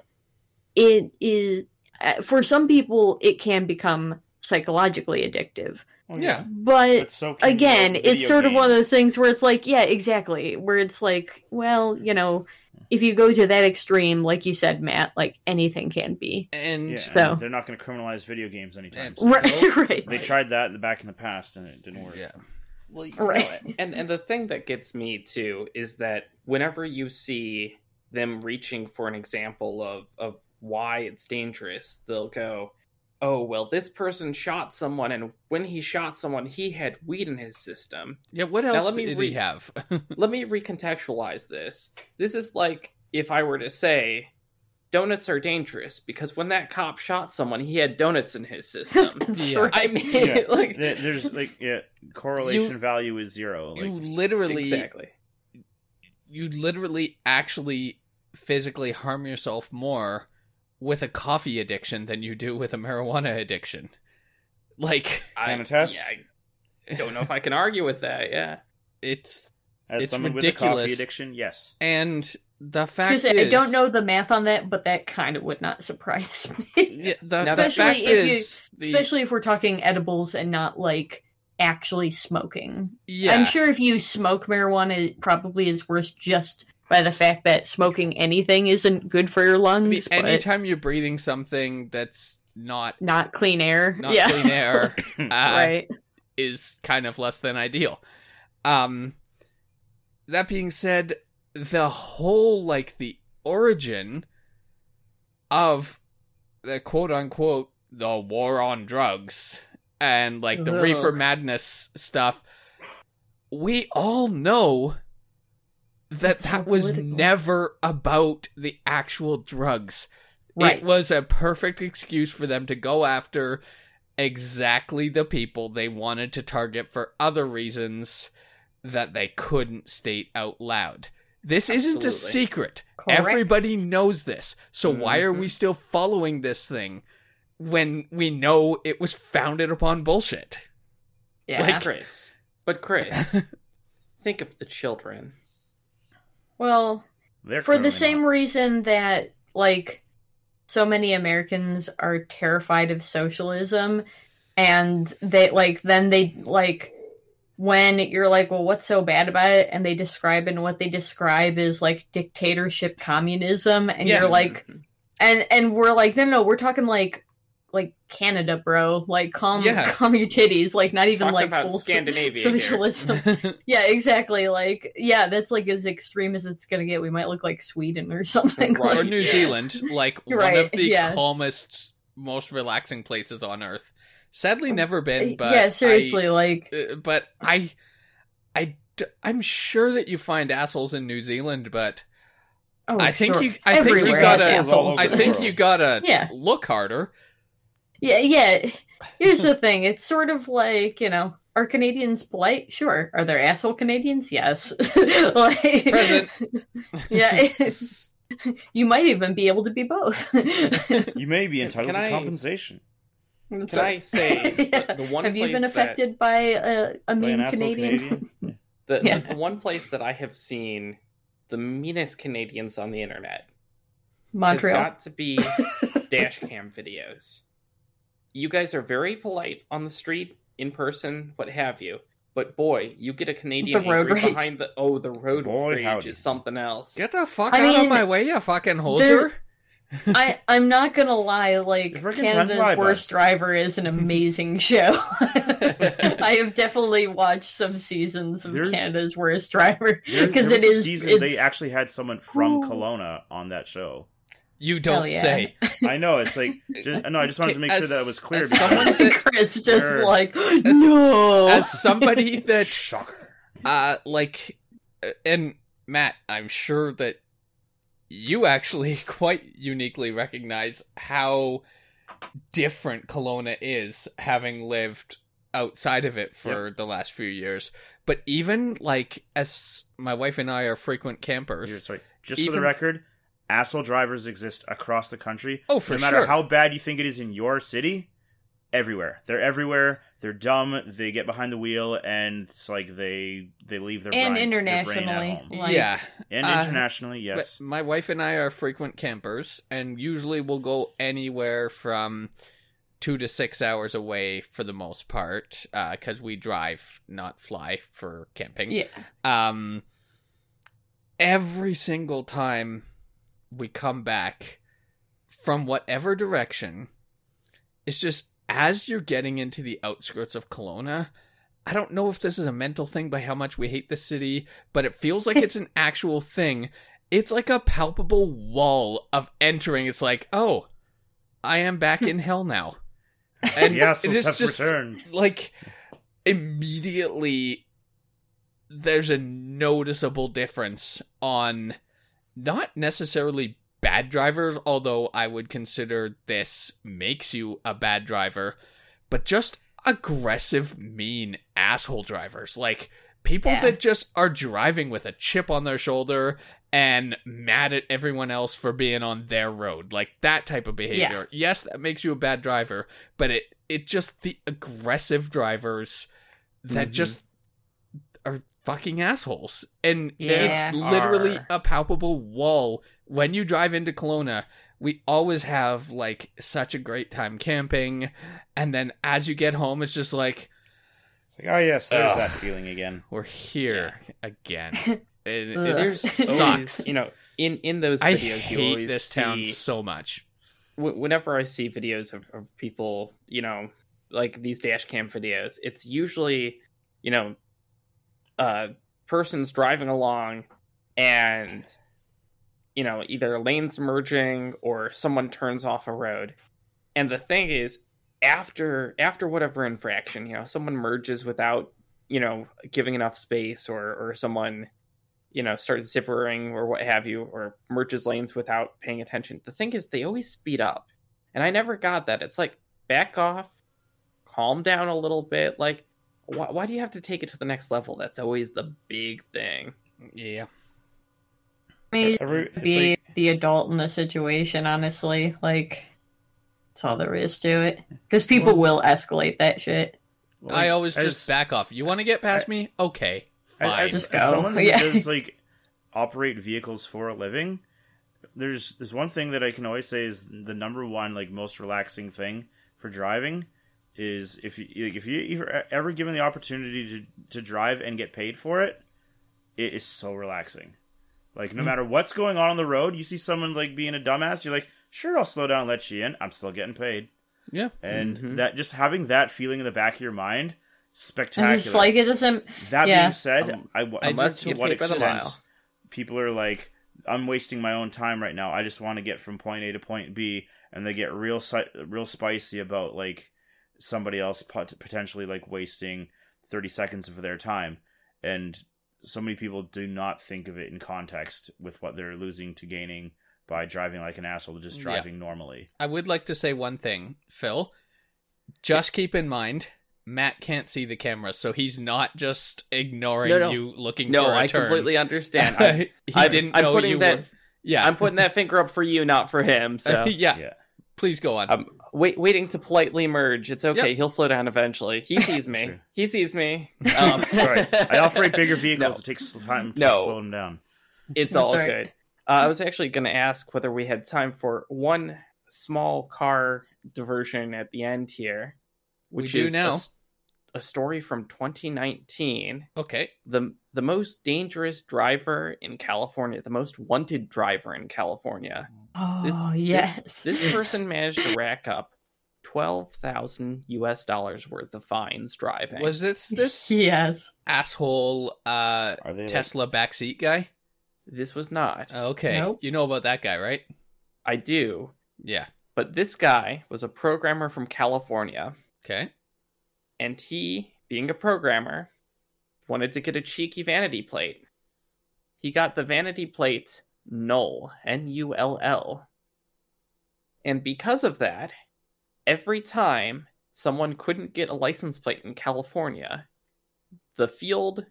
it is uh, for some people it can become psychologically addictive. Oh, Yeah. But But so again, it's sort of one of those things where it's like, yeah, exactly. Where it's like, well, you know, if you go to that extreme, like you said, Matt, like anything can be. and Yeah, So- they're not going to criminalize video games anytime And- soon. Right, right. They tried that in the back in the past and it didn't work. yeah. Well, you Right. know, and and the thing that gets me too is that whenever you see them reaching for an example of of why it's dangerous, they'll go, "Oh, well, this person shot someone, and when he shot someone, he had weed in his system." Yeah, what Now, else let me did re- he have? Let me recontextualize this. This is like if I were to say. Donuts are dangerous because when that cop shot someone, he had donuts in his system. Yeah. right. I mean, Yeah. like There's like yeah, correlation value is zero. Like, you literally exactly. you literally actually physically harm yourself more with a coffee addiction than you do with a marijuana addiction. Like Can I- attest? Yeah, I don't know if I can argue with that. Yeah. it's as it's someone with a coffee ridiculous. addiction, yes. and the fact gonna say, is I don't know the math on that, but that kind of would not surprise me. Yeah, the, Now the that- fact Especially if you- is the, Especially if we're talking edibles and not like actually smoking. yeah, I'm sure if you smoke marijuana, it probably is worse just by the fact that smoking anything isn't good for your I lungs. mean, but anytime you're breathing something that's not not clean air. not yeah. clean air uh, right. is kind of less than ideal. Um that being said, the whole like the origin of the quote unquote the war on drugs and like the Ugh. reefer madness stuff we all know that It's so that was political. never about the actual drugs Right. it was a perfect excuse for them to go after exactly the people they wanted to target for other reasons that they couldn't state out loud. This isn't a secret. Correct. Everybody knows this. So why are we mm-hmm. still following this thing when we know it was founded upon bullshit? Yeah. Like Chris. But Chris, think of the children. Well, They're for the same not. reason that like so many Americans are terrified of socialism and they like then they like when you're like well what's so bad about it and they describe and what they describe is like dictatorship communism and Yeah. you're like and and we're like no no we're talking like like Canada bro like calm Yeah. calm your titties like not even Talking like about full so- Scandinavia socialism yeah, exactly. Like, yeah, that's like as extreme as it's gonna get. We might look like Sweden or something. Right. or New Yeah. Zealand, like one of the yeah. calmest, most relaxing places on earth. Sadly, never been, but yeah, I- seriously, like, Uh, but I'm sure that you find assholes in New Zealand, but oh, I think sure. you, I think you gotta, has Assholes all assholes. over I think you gotta Yeah. look harder. Yeah, yeah. Here's the thing. It's sort of like you know, are Canadians polite? Sure. Are there asshole Canadians? Yes. like, Present. yeah. you might even be able to be both. You may be entitled can to I- compensation. That's Can I say Yeah. the, the one Have you place been that- affected by a, a mean asshole Canadian? Canadian? The, Yeah. the, the one place that I have seen the meanest Canadians on the internet Montreal. has got to be dash cam videos. You guys are very polite on the street, in person, what have you. But boy, you get a Canadian The road rage. behind the oh the road Boy, rage howdy. is something else. Get the fuck I out of my way, you fucking there- hoser! I I'm not gonna lie, like It's freaking time to lie, Canada's bud. Worst Driver is an amazing show. I have definitely watched some seasons of There's- Canada's Worst Driver because there it was a is. season it's, they actually had someone from Ooh. Kelowna on that show. You don't yeah. say. I know it's like just, no, I just wanted to make sure As- that was clear. as because- someone that- Chris just Sure. like no. As somebody that, shocker. uh, like, uh, and Matt, I'm sure that you actually quite uniquely recognize how different Kelowna is, having lived outside of it for the last few years. But even like as my wife and I are frequent campers, You're- sorry. Just for Even- the record, asshole drivers exist across the country. Oh, for sure. no matter sure. how bad you think it is in your city, everywhere. They're everywhere. They're dumb. They get behind the wheel and it's like they they leave their And brain, their brain at internationally, home. like- yeah. and uh, internationally, But yes. my wife and I are frequent campers, and usually we'll go anywhere from two to six hours away for the most part, because we drive, not fly, for camping. Yeah. Um, every single time we come back from whatever direction, it's just as you're getting into the outskirts of Kelowna. I don't know if this is a mental thing by how much we hate the city, but it feels like it's an actual thing. It's like a palpable wall of entering. It's like, oh, I am back in hell now. And assholes have just returned. like immediately there's a noticeable difference on not necessarily bad drivers, although I would consider this makes you a bad driver, but just aggressive, mean asshole drivers. Like people Yeah. that just are driving with a chip on their shoulder and mad at everyone else for being on their road. Like that type of behavior. Yes, that makes you a bad driver, but it it just the aggressive drivers that Mhm. just are fucking assholes. And Yeah. it's literally Are. a palpable wall when you drive into Kelowna. We always have like such a great time camping, and then as you get home, it's just like It's like, oh yes, there's Ugh. that feeling again. we're here again. It, it sucks. you know, in in those I videos, you hate always this town so much. whenever I see videos of, of people, you know, like these dash cam videos, it's usually, you know, uh, persons driving along and, you know, either lanes merging or someone turns off a road. And the thing is, after after whatever infraction, you know, someone merges without, you know, giving enough space, or or someone, you know, starts zippering or what have you, or merges lanes without paying attention. The thing is, they always speed up, and I never got that. It's like back off, calm down a little bit. Like, why, why do you have to take it to the next level? That's always the big thing. Yeah. Me Every- be like- the adult in the situation, honestly. Like, that's all there is to it. Because people will escalate that shit. like, I always as- just back off. You want to get past me? Okay, fine. As, Just as go. someone who Yeah. does like operate vehicles for a living, there's there's one thing that I can always say is the number one like most relaxing thing for driving is if you like, if you ever, ever given the opportunity to to drive and get paid for it, it is so relaxing. Like no Mm. matter what's going on on the road, you see someone like being a dumbass, you're like, sure, I'll slow down, and let you in. I'm still getting paid, yeah. and Mhm. that just having that feeling in the back of your mind, spectacular. It's like it doesn't. That Yeah. being said, Um, I, I unless wonder to what get paid by the extent people are like, I'm wasting my own time right now. I just want to get from point A to point B, and they get real si- real spicy about like somebody else pot- potentially like wasting thirty seconds of their time, and so many people do not think of it in context with what they're losing to gaining by driving like an asshole, just Yeah. driving normally. I would like to say one thing, Phil. Just keep in mind, Matt can't see the camera, so he's not just ignoring No, no. you looking No, for a I turn. No, I completely understand. I, he I didn't I'm know putting you that. were. Yeah, I'm putting that finger up for you, not for him. So yeah. Yeah. Please go on. I'm wait, waiting to politely merge. It's okay. Yep. He'll slow down eventually. He sees True. me. he sees me. Um, Sorry, I operate bigger vehicles. No. It takes time to No. slow them down. It's That's all right. good. Uh, I was actually going to ask whether we had time for one small car diversion at the end here, We which do is a now. s- A, story from 2019. okay. The the most dangerous driver in California, the most wanted driver in California. Oh, This- yes. This person managed to rack up twelve thousand U.S. dollars worth of fines driving. Was this this yes. asshole uh Are they like- Tesla backseat guy? this was not? Okay. Nope. You know about that guy, right? I do, Yeah. but this guy was a programmer from California. Okay. And he, being a programmer, wanted to get a cheeky vanity plate. He got the vanity plate null, N U L L. And because of that, every time someone couldn't get a license plate in California, the field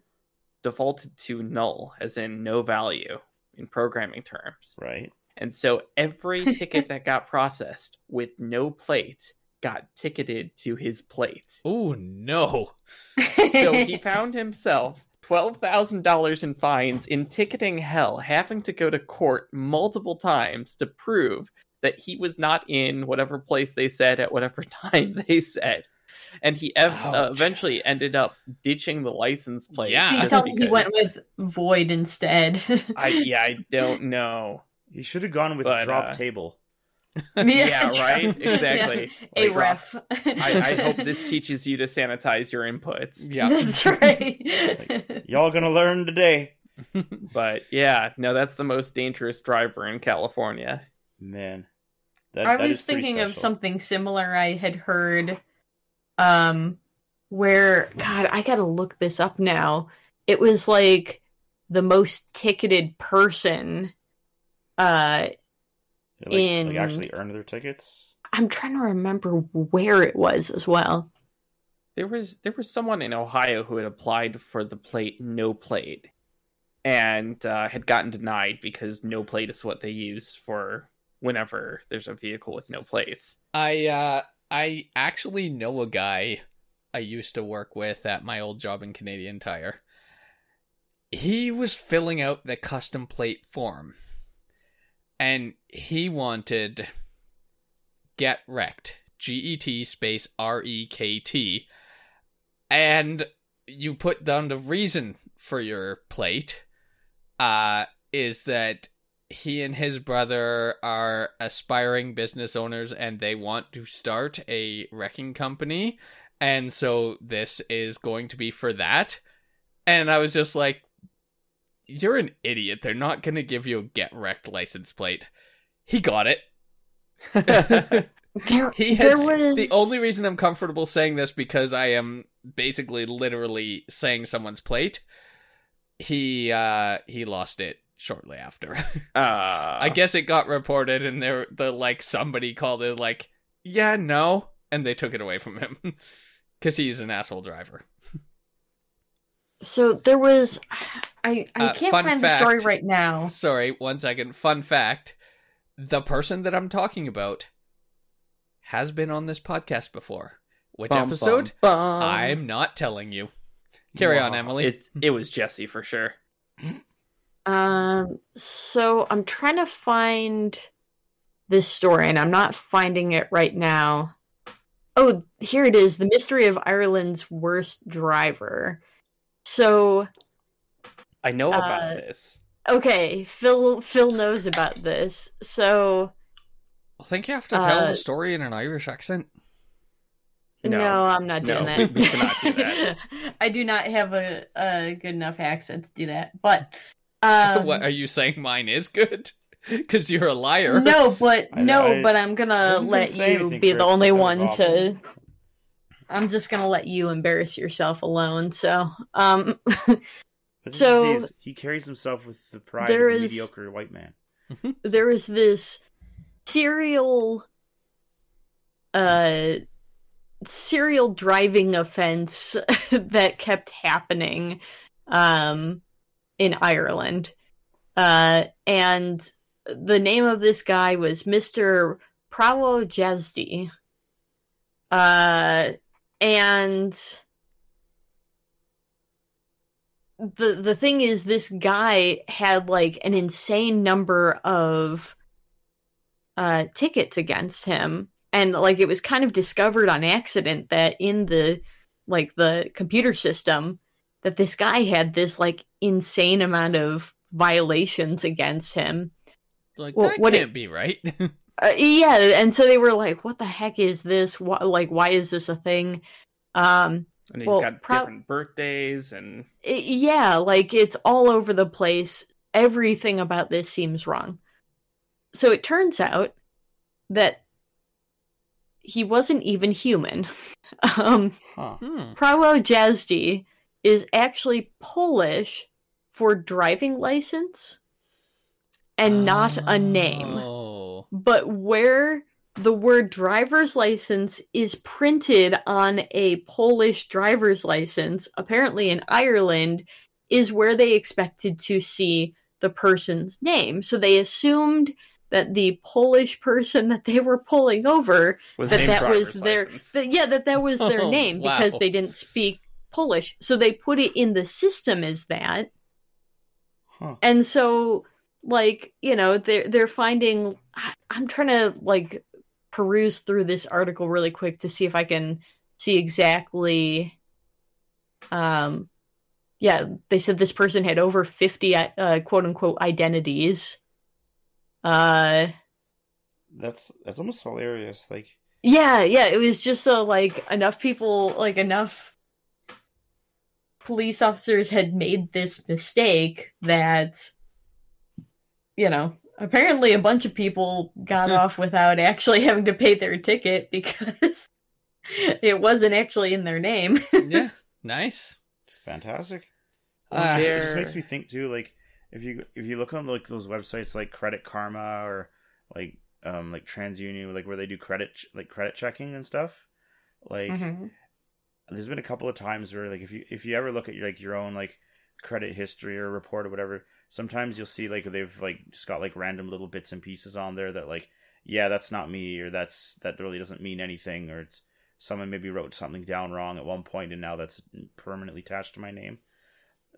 defaulted to null, as in no value in programming terms. Right. And so every ticket that got processed with no plate got ticketed to his plate. Oh no. So he found himself $12,000 in fines in ticketing hell, having to go to court multiple times to prove that he was not in whatever place they said at whatever time they said. And he ev- uh, eventually ended up ditching the license plate. Yeah. Please just tell me he went with Void instead. I yeah, I don't know. He should have gone with But, drop uh, table. Yeah, right? Exactly. A Like, ref. I, I hope this teaches you to sanitize your inputs. Yeah. That's right. Y'all gonna learn today. But yeah, no, that's the most dangerous driver in California. Man. That, I that was is thinking of something similar I had heard um where god, I got to look this up now. It was like the most ticketed person uh Like, in- like actually earn their tickets. I'm trying to remember where it was as well. There was there was someone in Ohio who had applied for the plate no plate and uh, had gotten denied because no plate is what they use for whenever there's a vehicle with no plates. I uh I actually know a guy I used to work with at my old job in Canadian Tire. He was filling out the custom plate form. And he wanted get wrecked. G E T space R E K T. And you put down the reason for your plate uh is that he and his brother are aspiring business owners and they want to start a wrecking company. And so this is going to be for that. And I was just like, you're an idiot. They're not going to give you a get wrecked license plate. He got it. There, He there has was the only reason I'm comfortable saying this because I am basically literally saying someone's plate. He uh he lost it shortly after. Uh, I guess it got reported and there the like somebody called it like, "Yeah, no," and they took it away from him cuz he's an asshole driver. So there was I I Uh, can't fun find the story right now. Sorry, one second. Fun fact, the person that I'm talking about has been on this podcast before. Which bum, episode? bum, bum. I'm not telling you. Carry on, Emily. It it was Jesse for sure. Um, so I'm trying to find this story, and I'm not finding it right now. Oh, here it is: the mystery of Ireland's worst driver. So, I know about Uh, this. okay, Phil Phil knows about this. So, I think you have to tell Uh, the story in an Irish accent. no, No. I'm not doing No, that. we cannot do that. I do not have a, a good enough accent to do that. But, um, what are you saying? Mine is good because you're a liar. No, but I- no, I but I'm gonna wasn't gonna let you anything, be the only one was to. I'm just gonna let you embarrass yourself alone. So, um, So- he carries himself with the pride of a is- mediocre white man. there is this serial, uh, serial driving offense that kept happening, um, in Ireland, uh, and the name of this guy was Mister Prawo Jazdy. Uh, and the the thing is, this guy had like an insane number of uh tickets against him, and like it was kind of discovered on accident that in the like the computer system that this guy had this like insane amount of violations against him. Like Well, that what it- can't be right. Uh, yeah, and so they were like, "What the heck is this? Why, like, why is this a thing?" Um, And he's well, got pro- different birthdays and i- yeah, like it's all over the place. Everything about this seems wrong. So it turns out that he wasn't even human. um, Huh. Hmm. Prawo Jazdy is actually Polish for driving license and not a name. But where the word driver's license is printed on a Polish driver's license, apparently in Ireland, is where they expected to see the person's name. So they assumed that the Polish person that they were pulling over Was that that was their that, yeah that that was their Oh, name wow. because they didn't speak Polish. So they put it in the system as that. Huh. And so like, you know, they're they're finding I'm trying to like peruse through this article really quick to see if I can see exactly um yeah, they said this person had over 50 uh, quote unquote identities. Uh That's that's almost hilarious. Like yeah, yeah, it was just so like enough people, like enough police officers had made this mistake that you know, apparently a bunch of people got off without actually having to pay their ticket because it wasn't actually in their name. yeah, nice. fantastic. Uh, It just makes me think too. Like if you if you look on like those websites like Credit Karma or like um like TransUnion, like where they do credit ch- like credit checking and stuff. Like Mhm. there's been a couple of times where like if you if you ever look at your like your own like credit history or report or whatever, sometimes you'll see like they've like just got like random little bits and pieces on there that like yeah that's not me or that's that really doesn't mean anything or it's someone maybe wrote something down wrong at one point and now that's permanently attached to my name.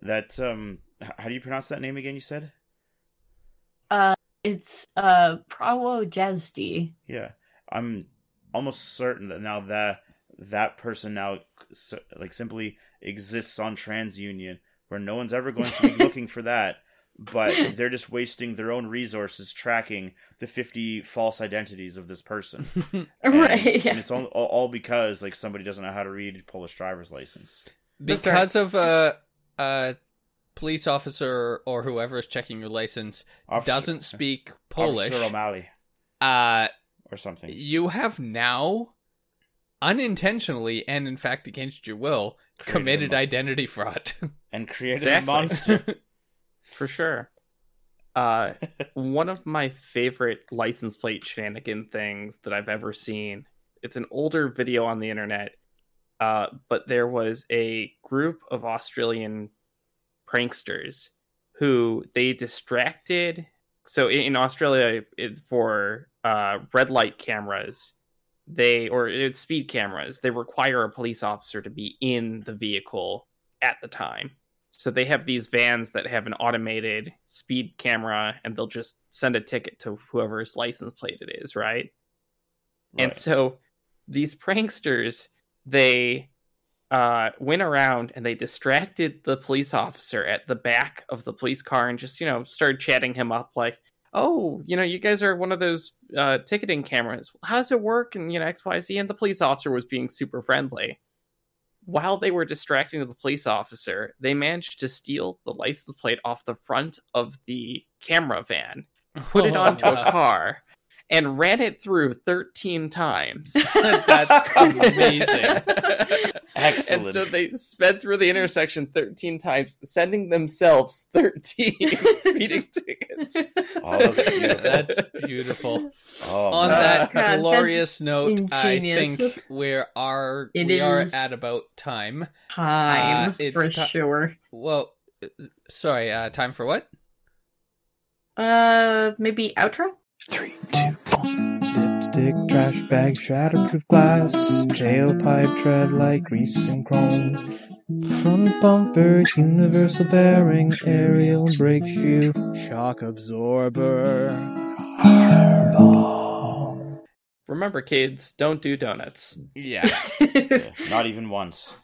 That um how do you pronounce that name again you said? Uh it's uh Prawo Jazdy. Yeah. I'm almost certain that now that that person now like simply exists on TransUnion where no one's ever going to be looking for that but they're just wasting their own resources tracking the 50 false identities of this person. And, right. and it's all, all all because like somebody doesn't know how to read Polish driver's license. That's because of a a police officer or whoever is checking your license Officer- doesn't speak Polish, Officer O'Malley uh, or something. you have now unintentionally and in fact against your will Created committed a mon- identity fraud. and created Exactly. a monster. For sure. Uh, one of my favorite license plate shenanigan things that I've ever seen. It's an older video on the internet, uh, but there was a group of Australian pranksters who they distracted. So in Australia, it, for uh, red light cameras, they or it's speed cameras, they require a police officer to be in the vehicle at the time. So they have these vans that have an automated speed camera, and they'll just send a ticket to whoever's license plate it is, right? And so these pranksters, they uh, went around and they distracted the police officer at the back of the police car and just, you know, started chatting him up like, oh, you know, you guys are one of those uh, ticketing cameras. How does it work? And, you know, XYZ. And the police officer was being super friendly. While they were distracting the police officer, they managed to steal the license plate off the front of the camera van, put it onto a car, and ran it through 13 times. That's amazing. Excellent. And so they sped through the intersection 13 times, sending themselves 13 speeding tickets. Oh, that's beautiful. That's beautiful. oh, On that God, glorious note, I think we are It we are is. at about time. Time Uh, it's for ti- sure. Well, uh, sorry, uh, time for what? Uh, maybe outro. Three, two, one. Lipstick, trash bag, shatterproof glass, tailpipe tread like grease and chrome. Front bumper, universal bearing, aerial brake shoe, shock absorber. Remember, kids, don't do donuts. Yeah. Yeah, not even once.